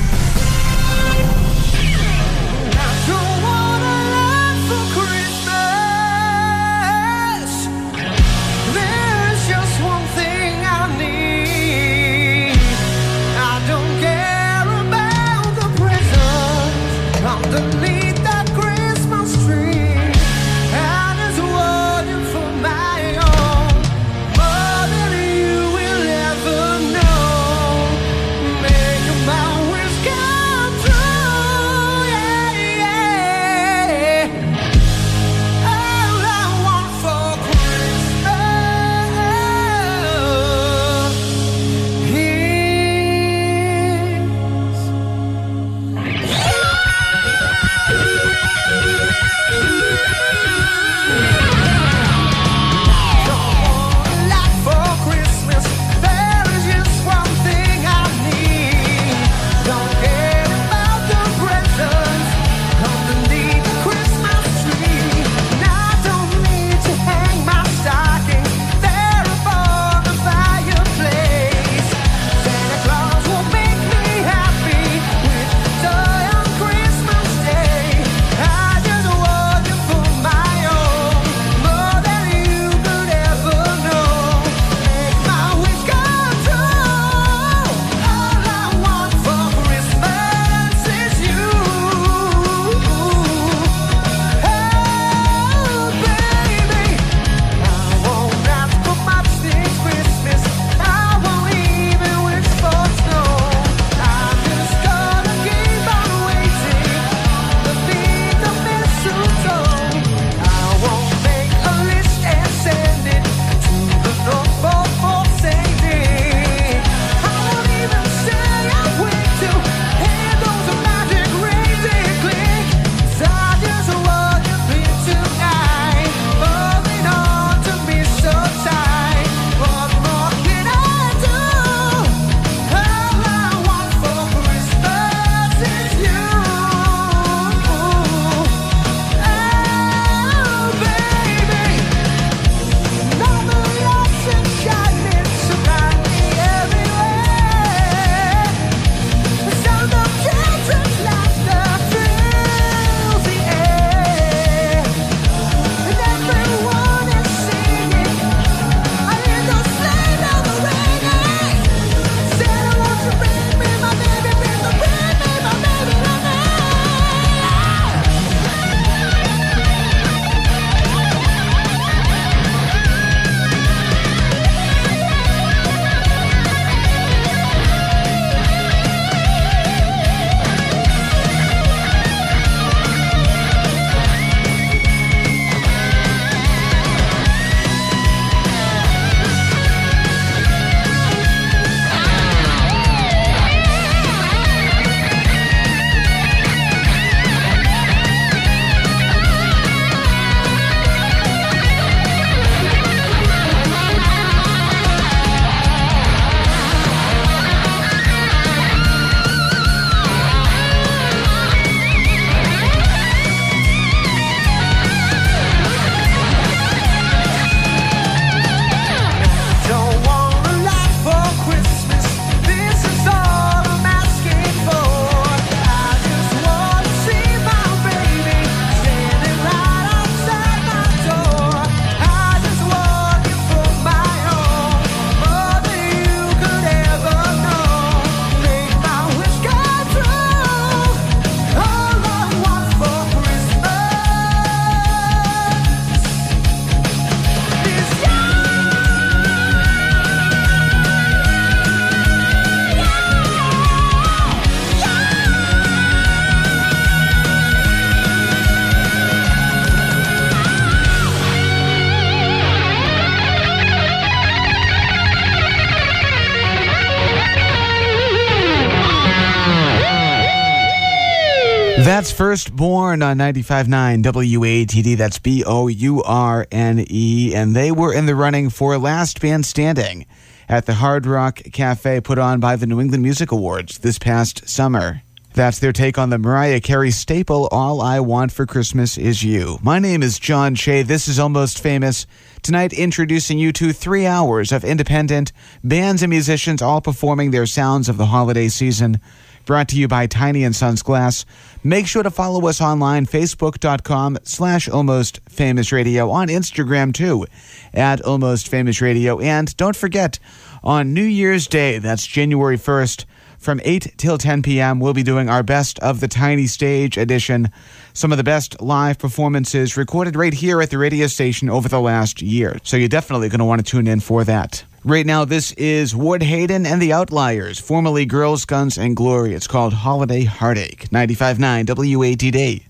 That's First Bourne on 95.9 WATD. That's B O U R N E. And they were in the running for Last Band Standing at the Hard Rock Cafe put on by the New England Music Awards this past summer. That's their take on the Mariah Carey staple, All I Want for Christmas Is You. My name is John Shea. This is Almost Famous. Tonight, introducing you to three hours of independent bands and musicians all performing their sounds of the holiday season. Brought to you by Tiny and Sons Glass. Make sure to follow us online, facebook.com slash almost famous radio, on Instagram too, at almost famous radio. And don't forget, on New Year's Day, that's January 1st, from 8 till 10 p.m., we'll be doing our best of the Tiny Stage edition. Some of the best live performances recorded right here at the radio station over the last year. So you're definitely going to want to tune in for that. Right now, this is Ward Hayden and the Outliers, formerly Girls, Guns, and Glory. It's called Holiday Heartache. 95.9 WATD.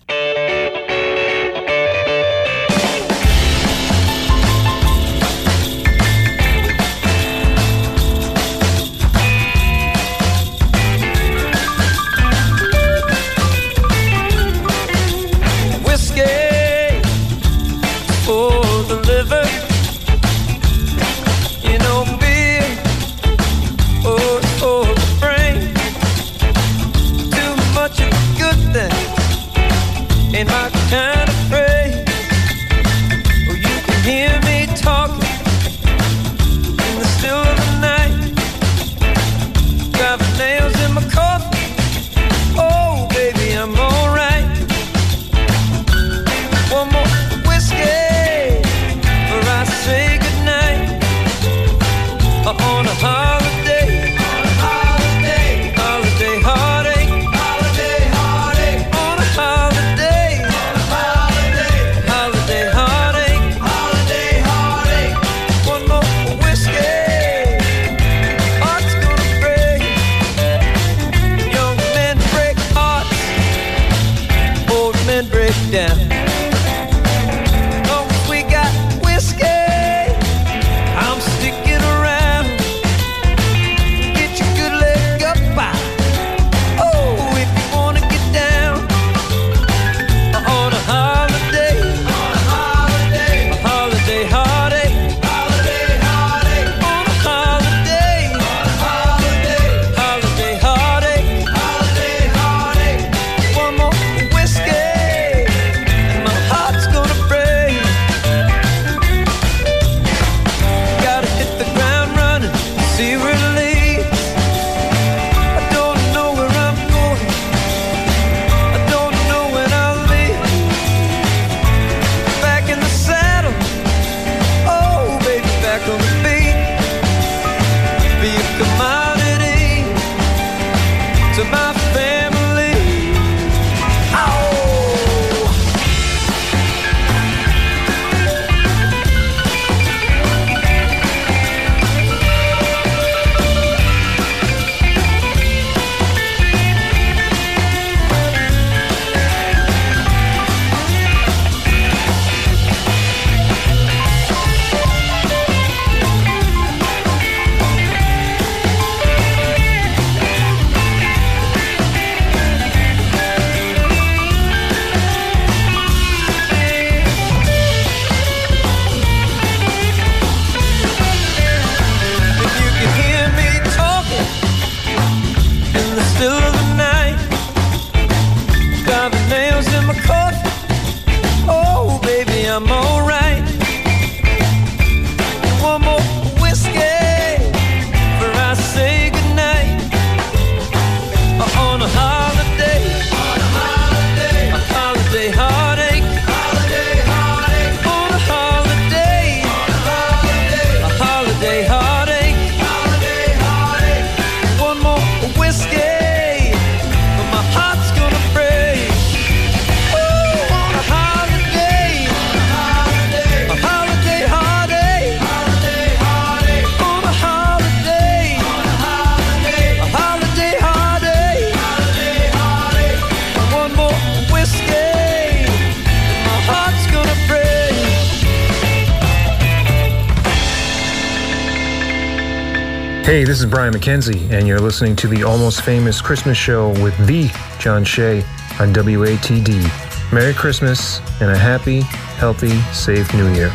This is Brian McKenzie, and you're listening to the Almost Famous Christmas Show with the John Shea on WATD. Merry Christmas and a happy, healthy, safe New Year.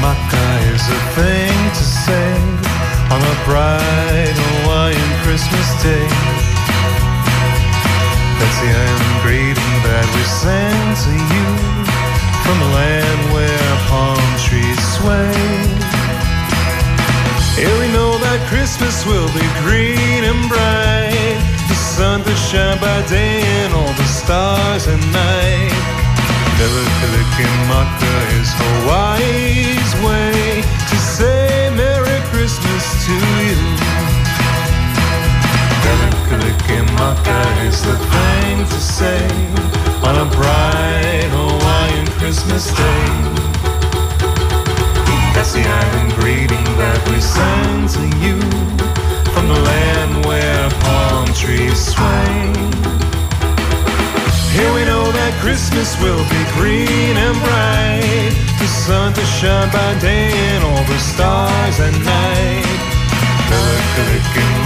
Maka is a thing to say on a bright Hawaiian Christmas day. That's the island greeting that we send to you from a land where palm trees sway. Here we know that Christmas will be green and bright, the sun to shine by day and all the stars at night. Maka is Hawaii's way to say Merry Christmas to you. Maka is the thing to say on a bright Hawaiian Christmas day. The island greeting that we send to you from the land where palm trees sway. Here we know that Christmas will be green and bright, the sun to shine by day and all the stars at night.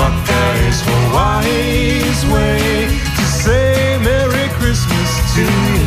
Maka is Hawaii's way to say Merry Christmas to you.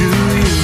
To you.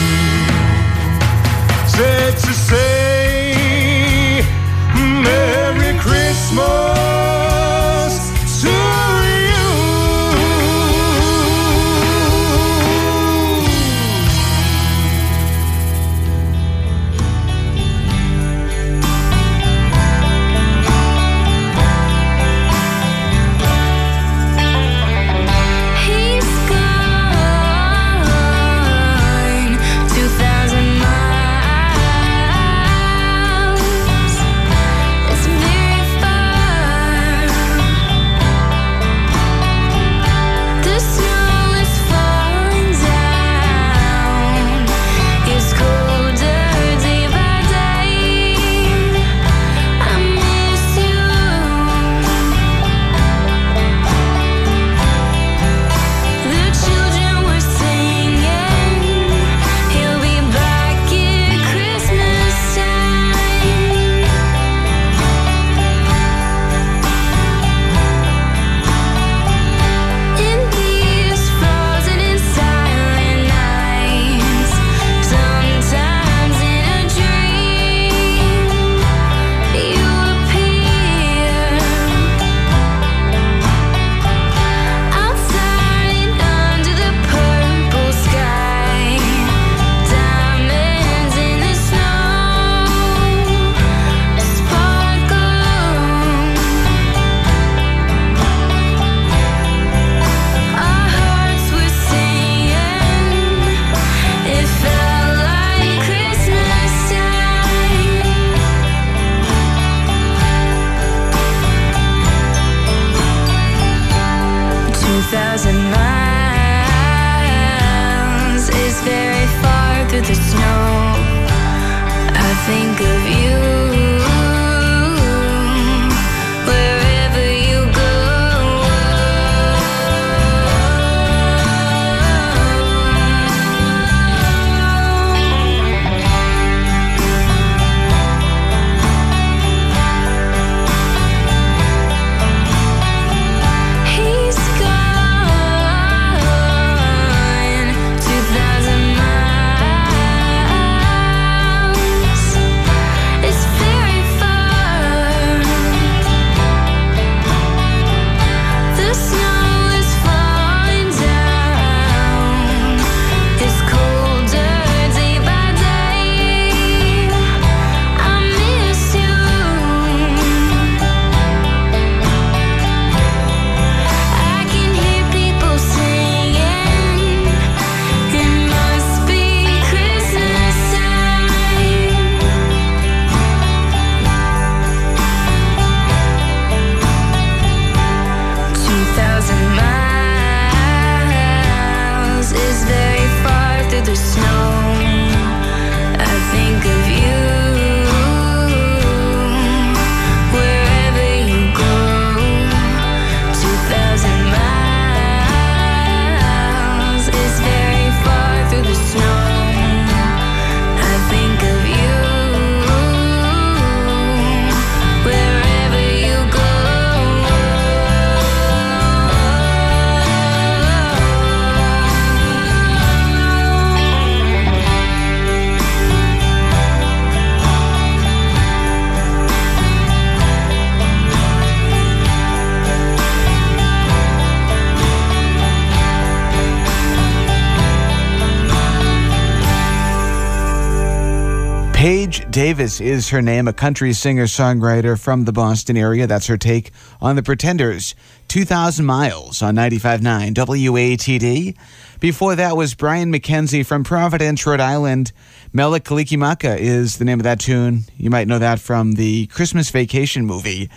Davis is her name, a country singer songwriter from the Boston area. That's her take on the Pretenders. 2,000 Miles on 95.9 WATD. Before that was Brian McKenzie from Providence, Rhode Island. Mele Kalikimaka is the name of that tune. You might know that from the Christmas Vacation movie.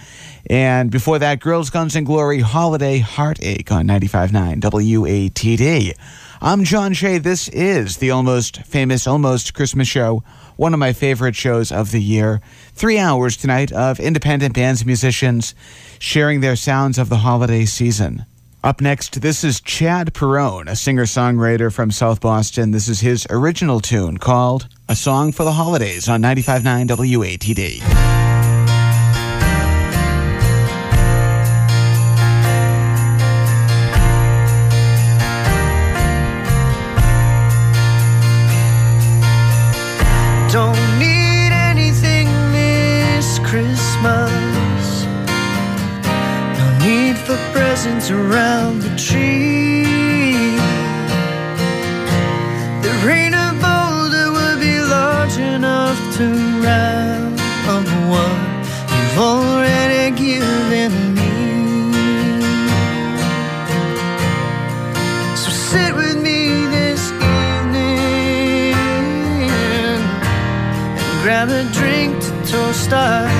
And before that, Girls, Guns, and Glory Holiday Heartache on 95.9 WATD. I'm John Shea. This is the almost famous, almost Christmas show, one of my favorite shows of the year. Three hours tonight of independent bands and musicians sharing their sounds of the holiday season. Up next, this is Chad Perrone, a singer songwriter from South Boston. This is his original tune called A Song for the Holidays on 95.9 WATD.
Around the tree. There ain't a bowl that would be large enough to wrap up what you've already given me. So sit with me this evening and grab a drink to toast our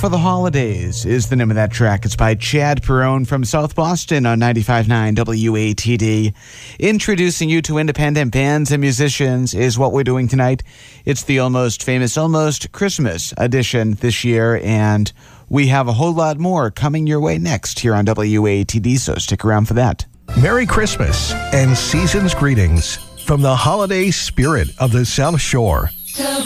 for the Holidays is the name of that track. It's by Chad Perrone from South Boston on 95.9 WATD. Introducing you to independent bands and musicians is what we're doing tonight. It's the almost famous, almost Christmas edition this year, and we have a whole lot more coming your way next here on WATD, so stick around for that.
Merry Christmas and season's greetings from the holiday spirit of the South Shore.
The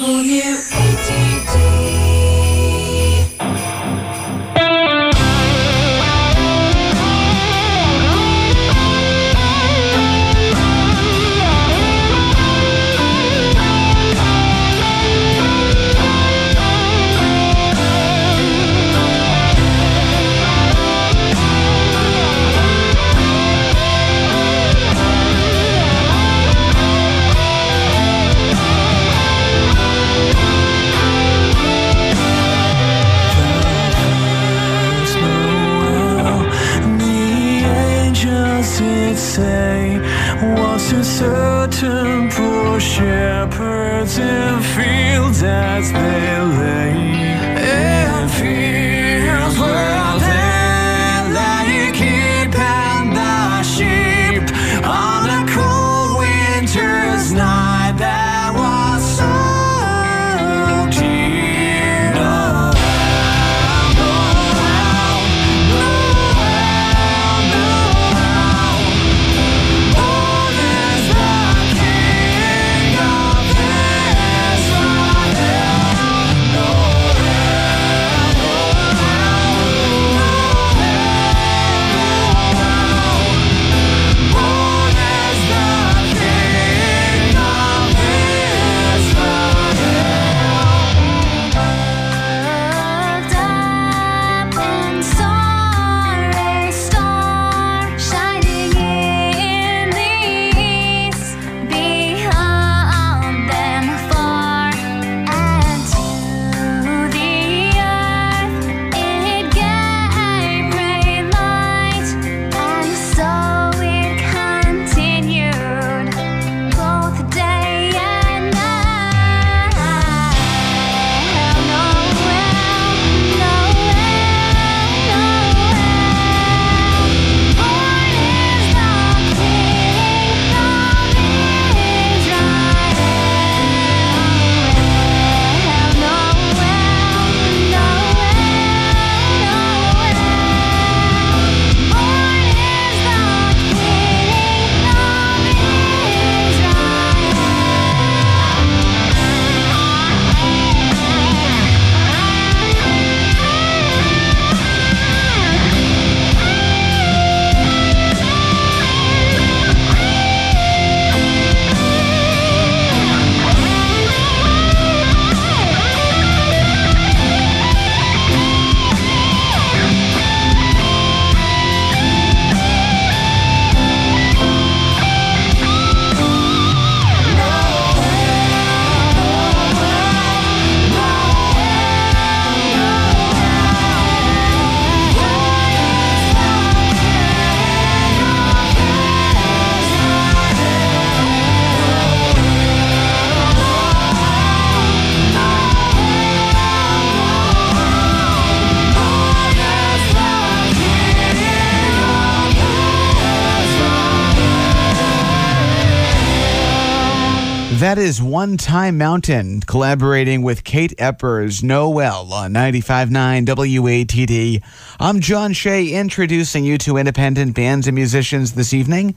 That
is One Time Mountain collaborating with Kate Eppers, Noel on 95.9 WATD. I'm John Shea introducing you to independent bands and musicians this evening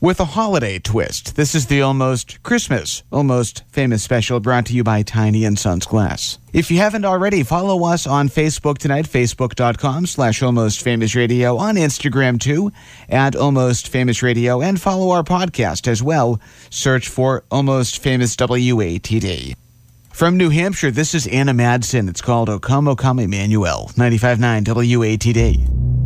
with a holiday twist. This is the Almost Christmas, Almost Famous special brought to you by Tiny and Sons Glass. If you haven't already, follow us on Facebook tonight, facebook.com slash Almost Famous Radio, on Instagram too, at Almost Famous Radio, and follow our podcast as well. Search for Almost Famous WATD. From New Hampshire, this is Anna Madsen. It's called O Come, O Come Emmanuel, 95.9 WATD.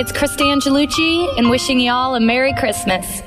It's Krista Angelucci and wishing y'all a Merry Christmas.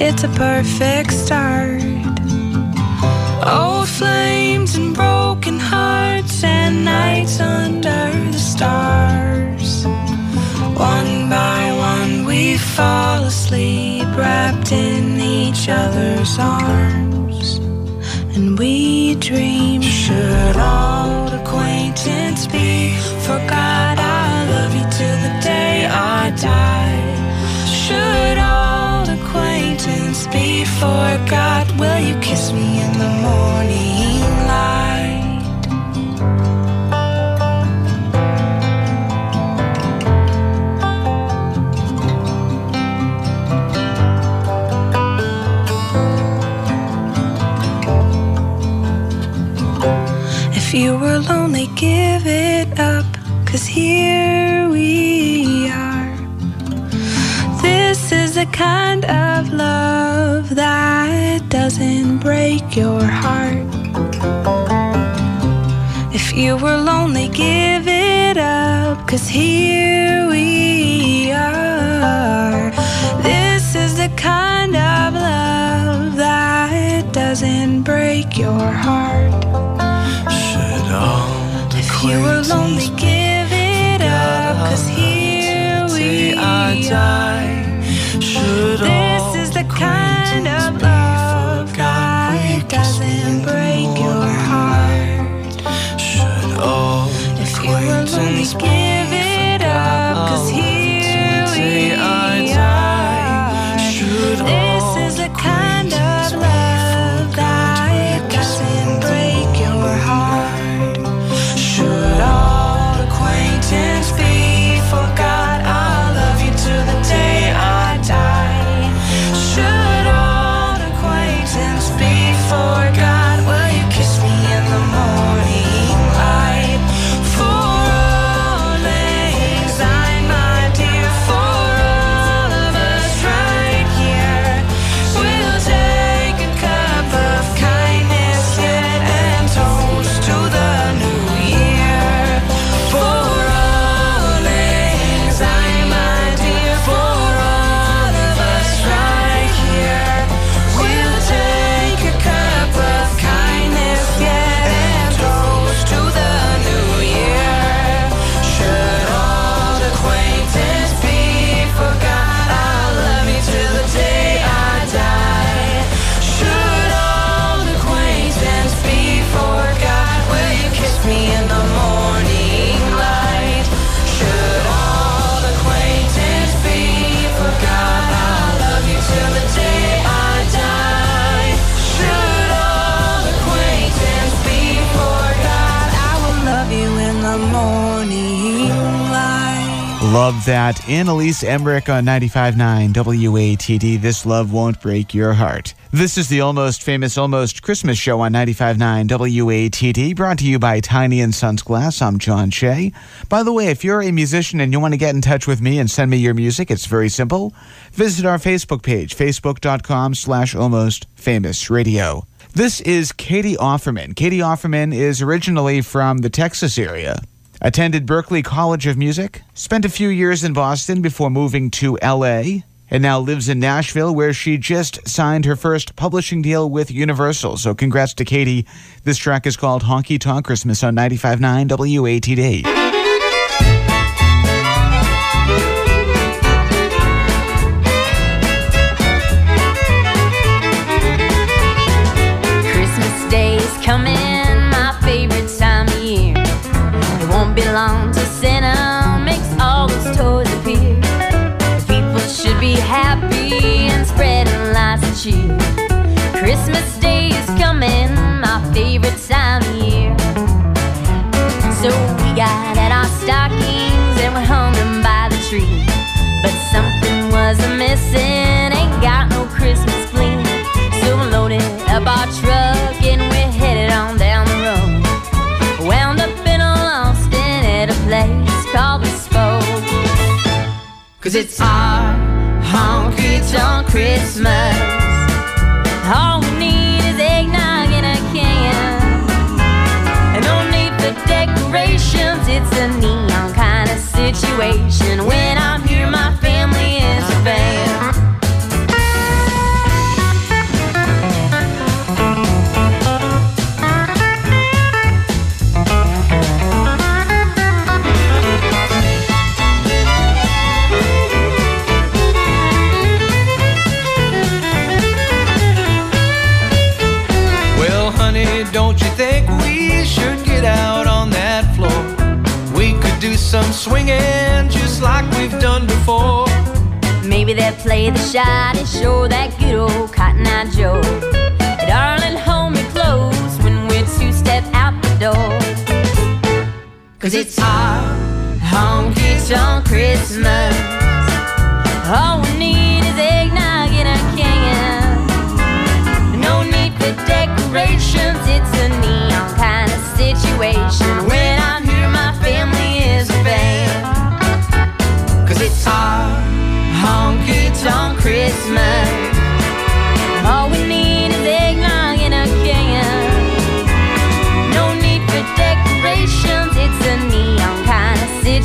it's a perfect start. Old flames and broken hearts and nights under the stars. One by one we fall asleep, wrapped in each
other's arms. And we dream, should old acquaintance be forgotten? Forgot? Will you your heart. If you were lonely, give it up. Cause here we are. This is the kind of love that doesn't break your heart.
Should old
If you were lonely, Love that.
Annalise Emerick on 95.9 WATD. This love won't break your heart. This is the almost famous Almost Christmas show on 95.9 WATD, brought to you by Tiny and Sons Glass. I'm John Shea. By the way, if you're a musician and you want to get in touch with me and send me your music, it's very simple. Visit our Facebook page, facebook.com slash almost famous radio. This is Catie Offerman. Catie Offerman is originally from the Texas area. Attended Berklee College of Music, spent a few years in Boston before moving to LA, and now lives in Nashville where she just signed her first publishing deal with Universal. So congrats to Catie. This track is called Honky Tonk Christmas on 95.9 WATD.
Christmas Day is coming, my favorite time of year. So we got out our stockings and we're hung them by the tree. But something was missing, ain't got no Christmas bling. So we loaded up our truck and we're headed on down the road. Wound up in Austin at a place called Bespoke. Cause it's our honky tonk Christmas. All we need is eggnog in a can. And no need for decorations, it's a neon kind of situation. When I'm here, my
swinging just like we've done before.
Maybe they'll play the shot and show, that good old Cotton Eye Joe. Darling, hold me close when we're two step out the door. Cause it's our honky tonk Christmas. All we need is eggnog and a can. No need for decorations, it's a neon kind of situation. When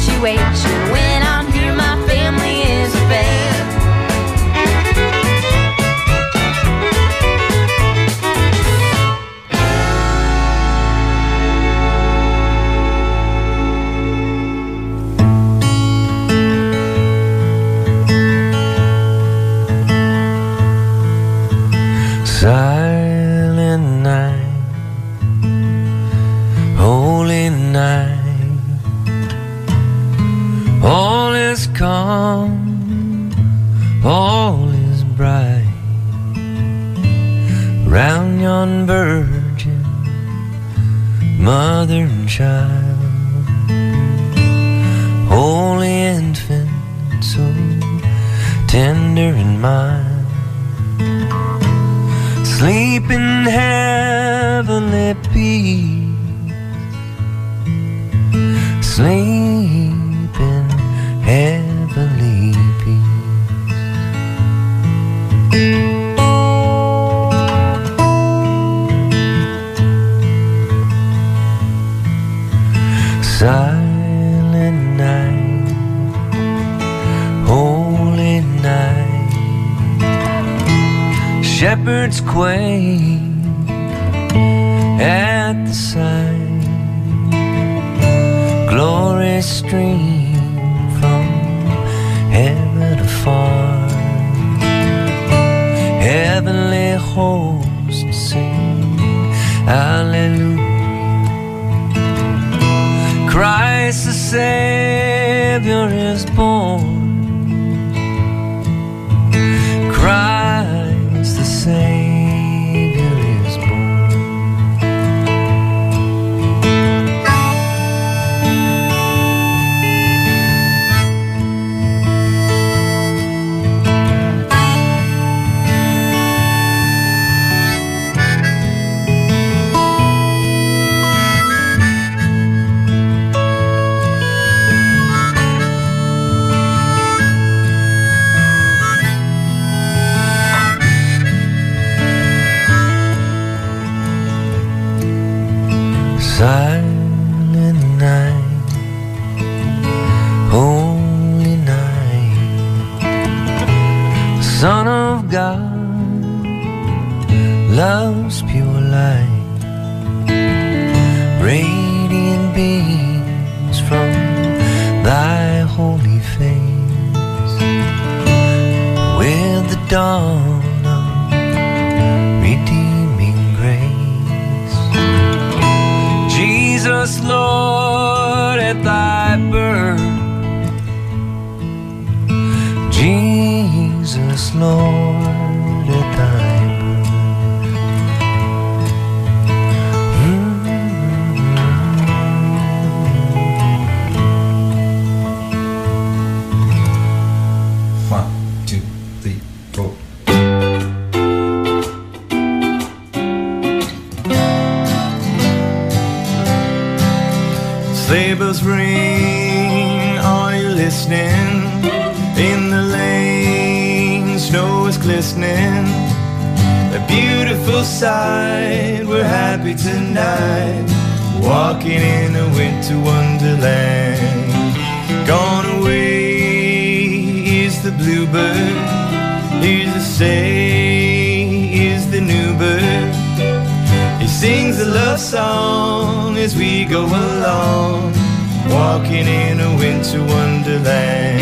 situation. When
winter wonderland. Gone away is the bluebird. Here's the say is the new bird. He sings a love song as we go along, walking in a winter wonderland.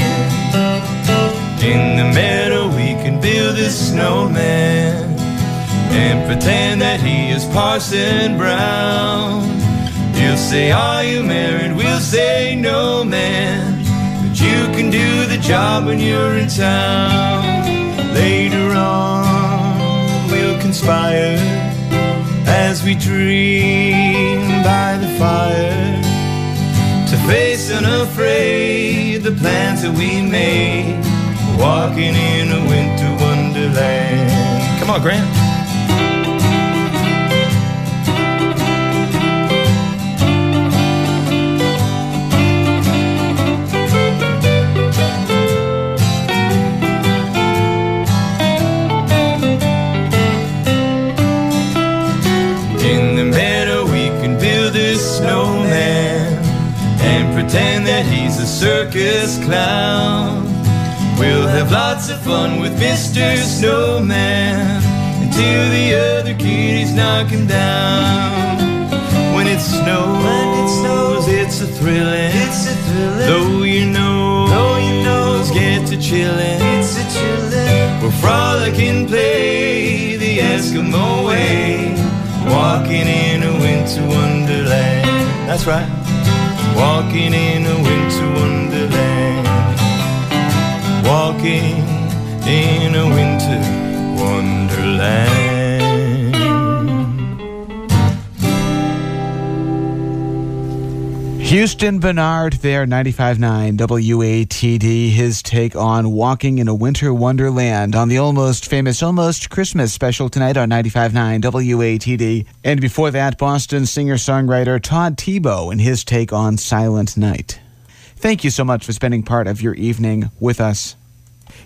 In the meadow, we can build a snowman and pretend that he is Parson Brown. Say, Are you married? We'll say, No, man. But you can do the job when you're in town. Later on, we'll conspire as we dream by the fire to face unafraid the plans that we made. Walking in a winter wonderland. Come on, Grant. Pretend that he's a circus clown. We'll have lots of fun with Mr. Snowman until the other kitties knock him down. When it snows, when it snows, it's a thrilling. It's a thrilling. Though you know, though you know, get to chillin'. It's a chillin'. We'll frolic and play the Eskimo way, walking in a winter wonderland. That's right, walking in a winter wonderland. Walking in a winter wonderland.
Houston Bernard there, 95.9 WATD, his take on walking in a winter wonderland on the almost famous Almost Christmas special tonight on 95.9 WATD. And before that, Boston singer-songwriter Todd Thibaud and his take on Silent Night. Thank you so much for spending part of your evening with us.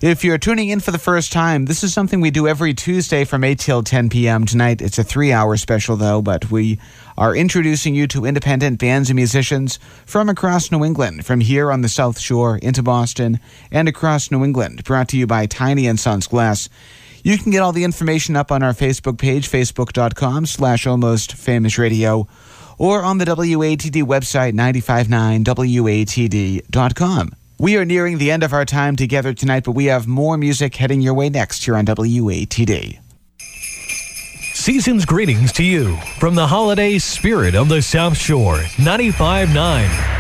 If you're tuning in for the first time, this is something we do every Tuesday from 8 till 10 p.m. Tonight, it's a three hour special, though, but we are introducing you to independent bands and musicians from across New England, from here on the South Shore into Boston and across New England, brought to you by Tiny and Sons Glass. You can get all the information up on our Facebook page, facebook.com slash almost famous radio, or on the WATD website, 959watd.com. We are nearing the end of our time together tonight, but we have more music heading your way next here on WATD.
Season's greetings to you from the holiday spirit of the South Shore, 95.9.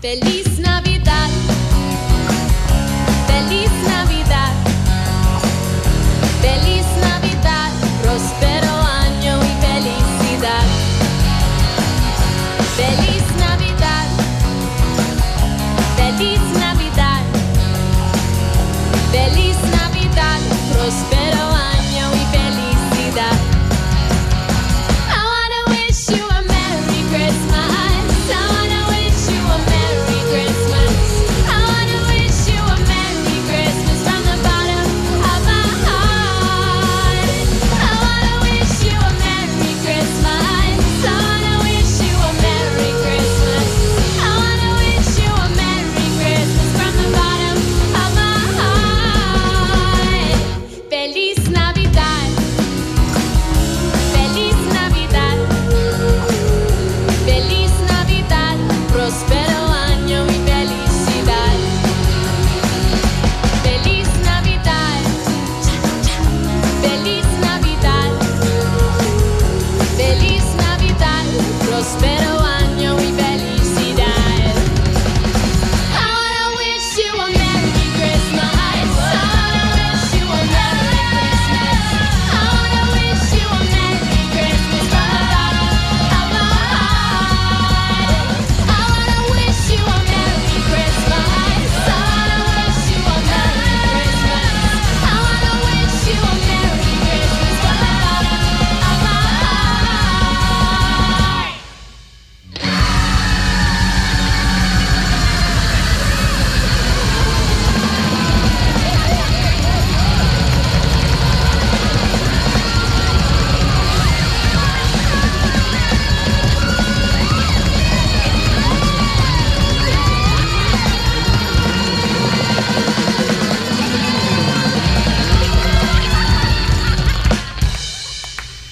Feliz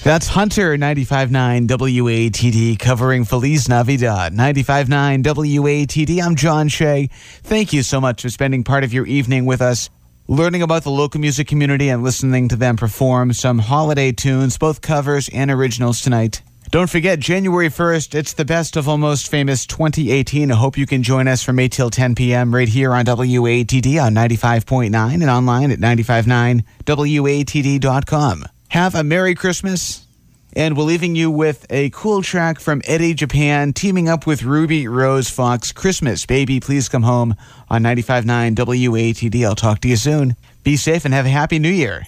That's Hunter 95.9 WATD covering Feliz Navidad. 95.9 WATD. I'm John Shea. Thank you so much for spending part of your evening with us, learning about the local music community and listening to them perform some holiday tunes, both covers and originals tonight. Don't forget, January 1st, it's the best of Almost Famous 2018. I hope you can join us from 8 till 10 p.m. right here on WATD on 95.9 and online at 959watd.com. Have a Merry Christmas. And we're leaving you with a cool track from Eddie Japan teaming up with Ruby Rose Fox. Christmas, baby, please come home on 95.9 WATD. I'll talk to you soon. Be safe and have a happy new year.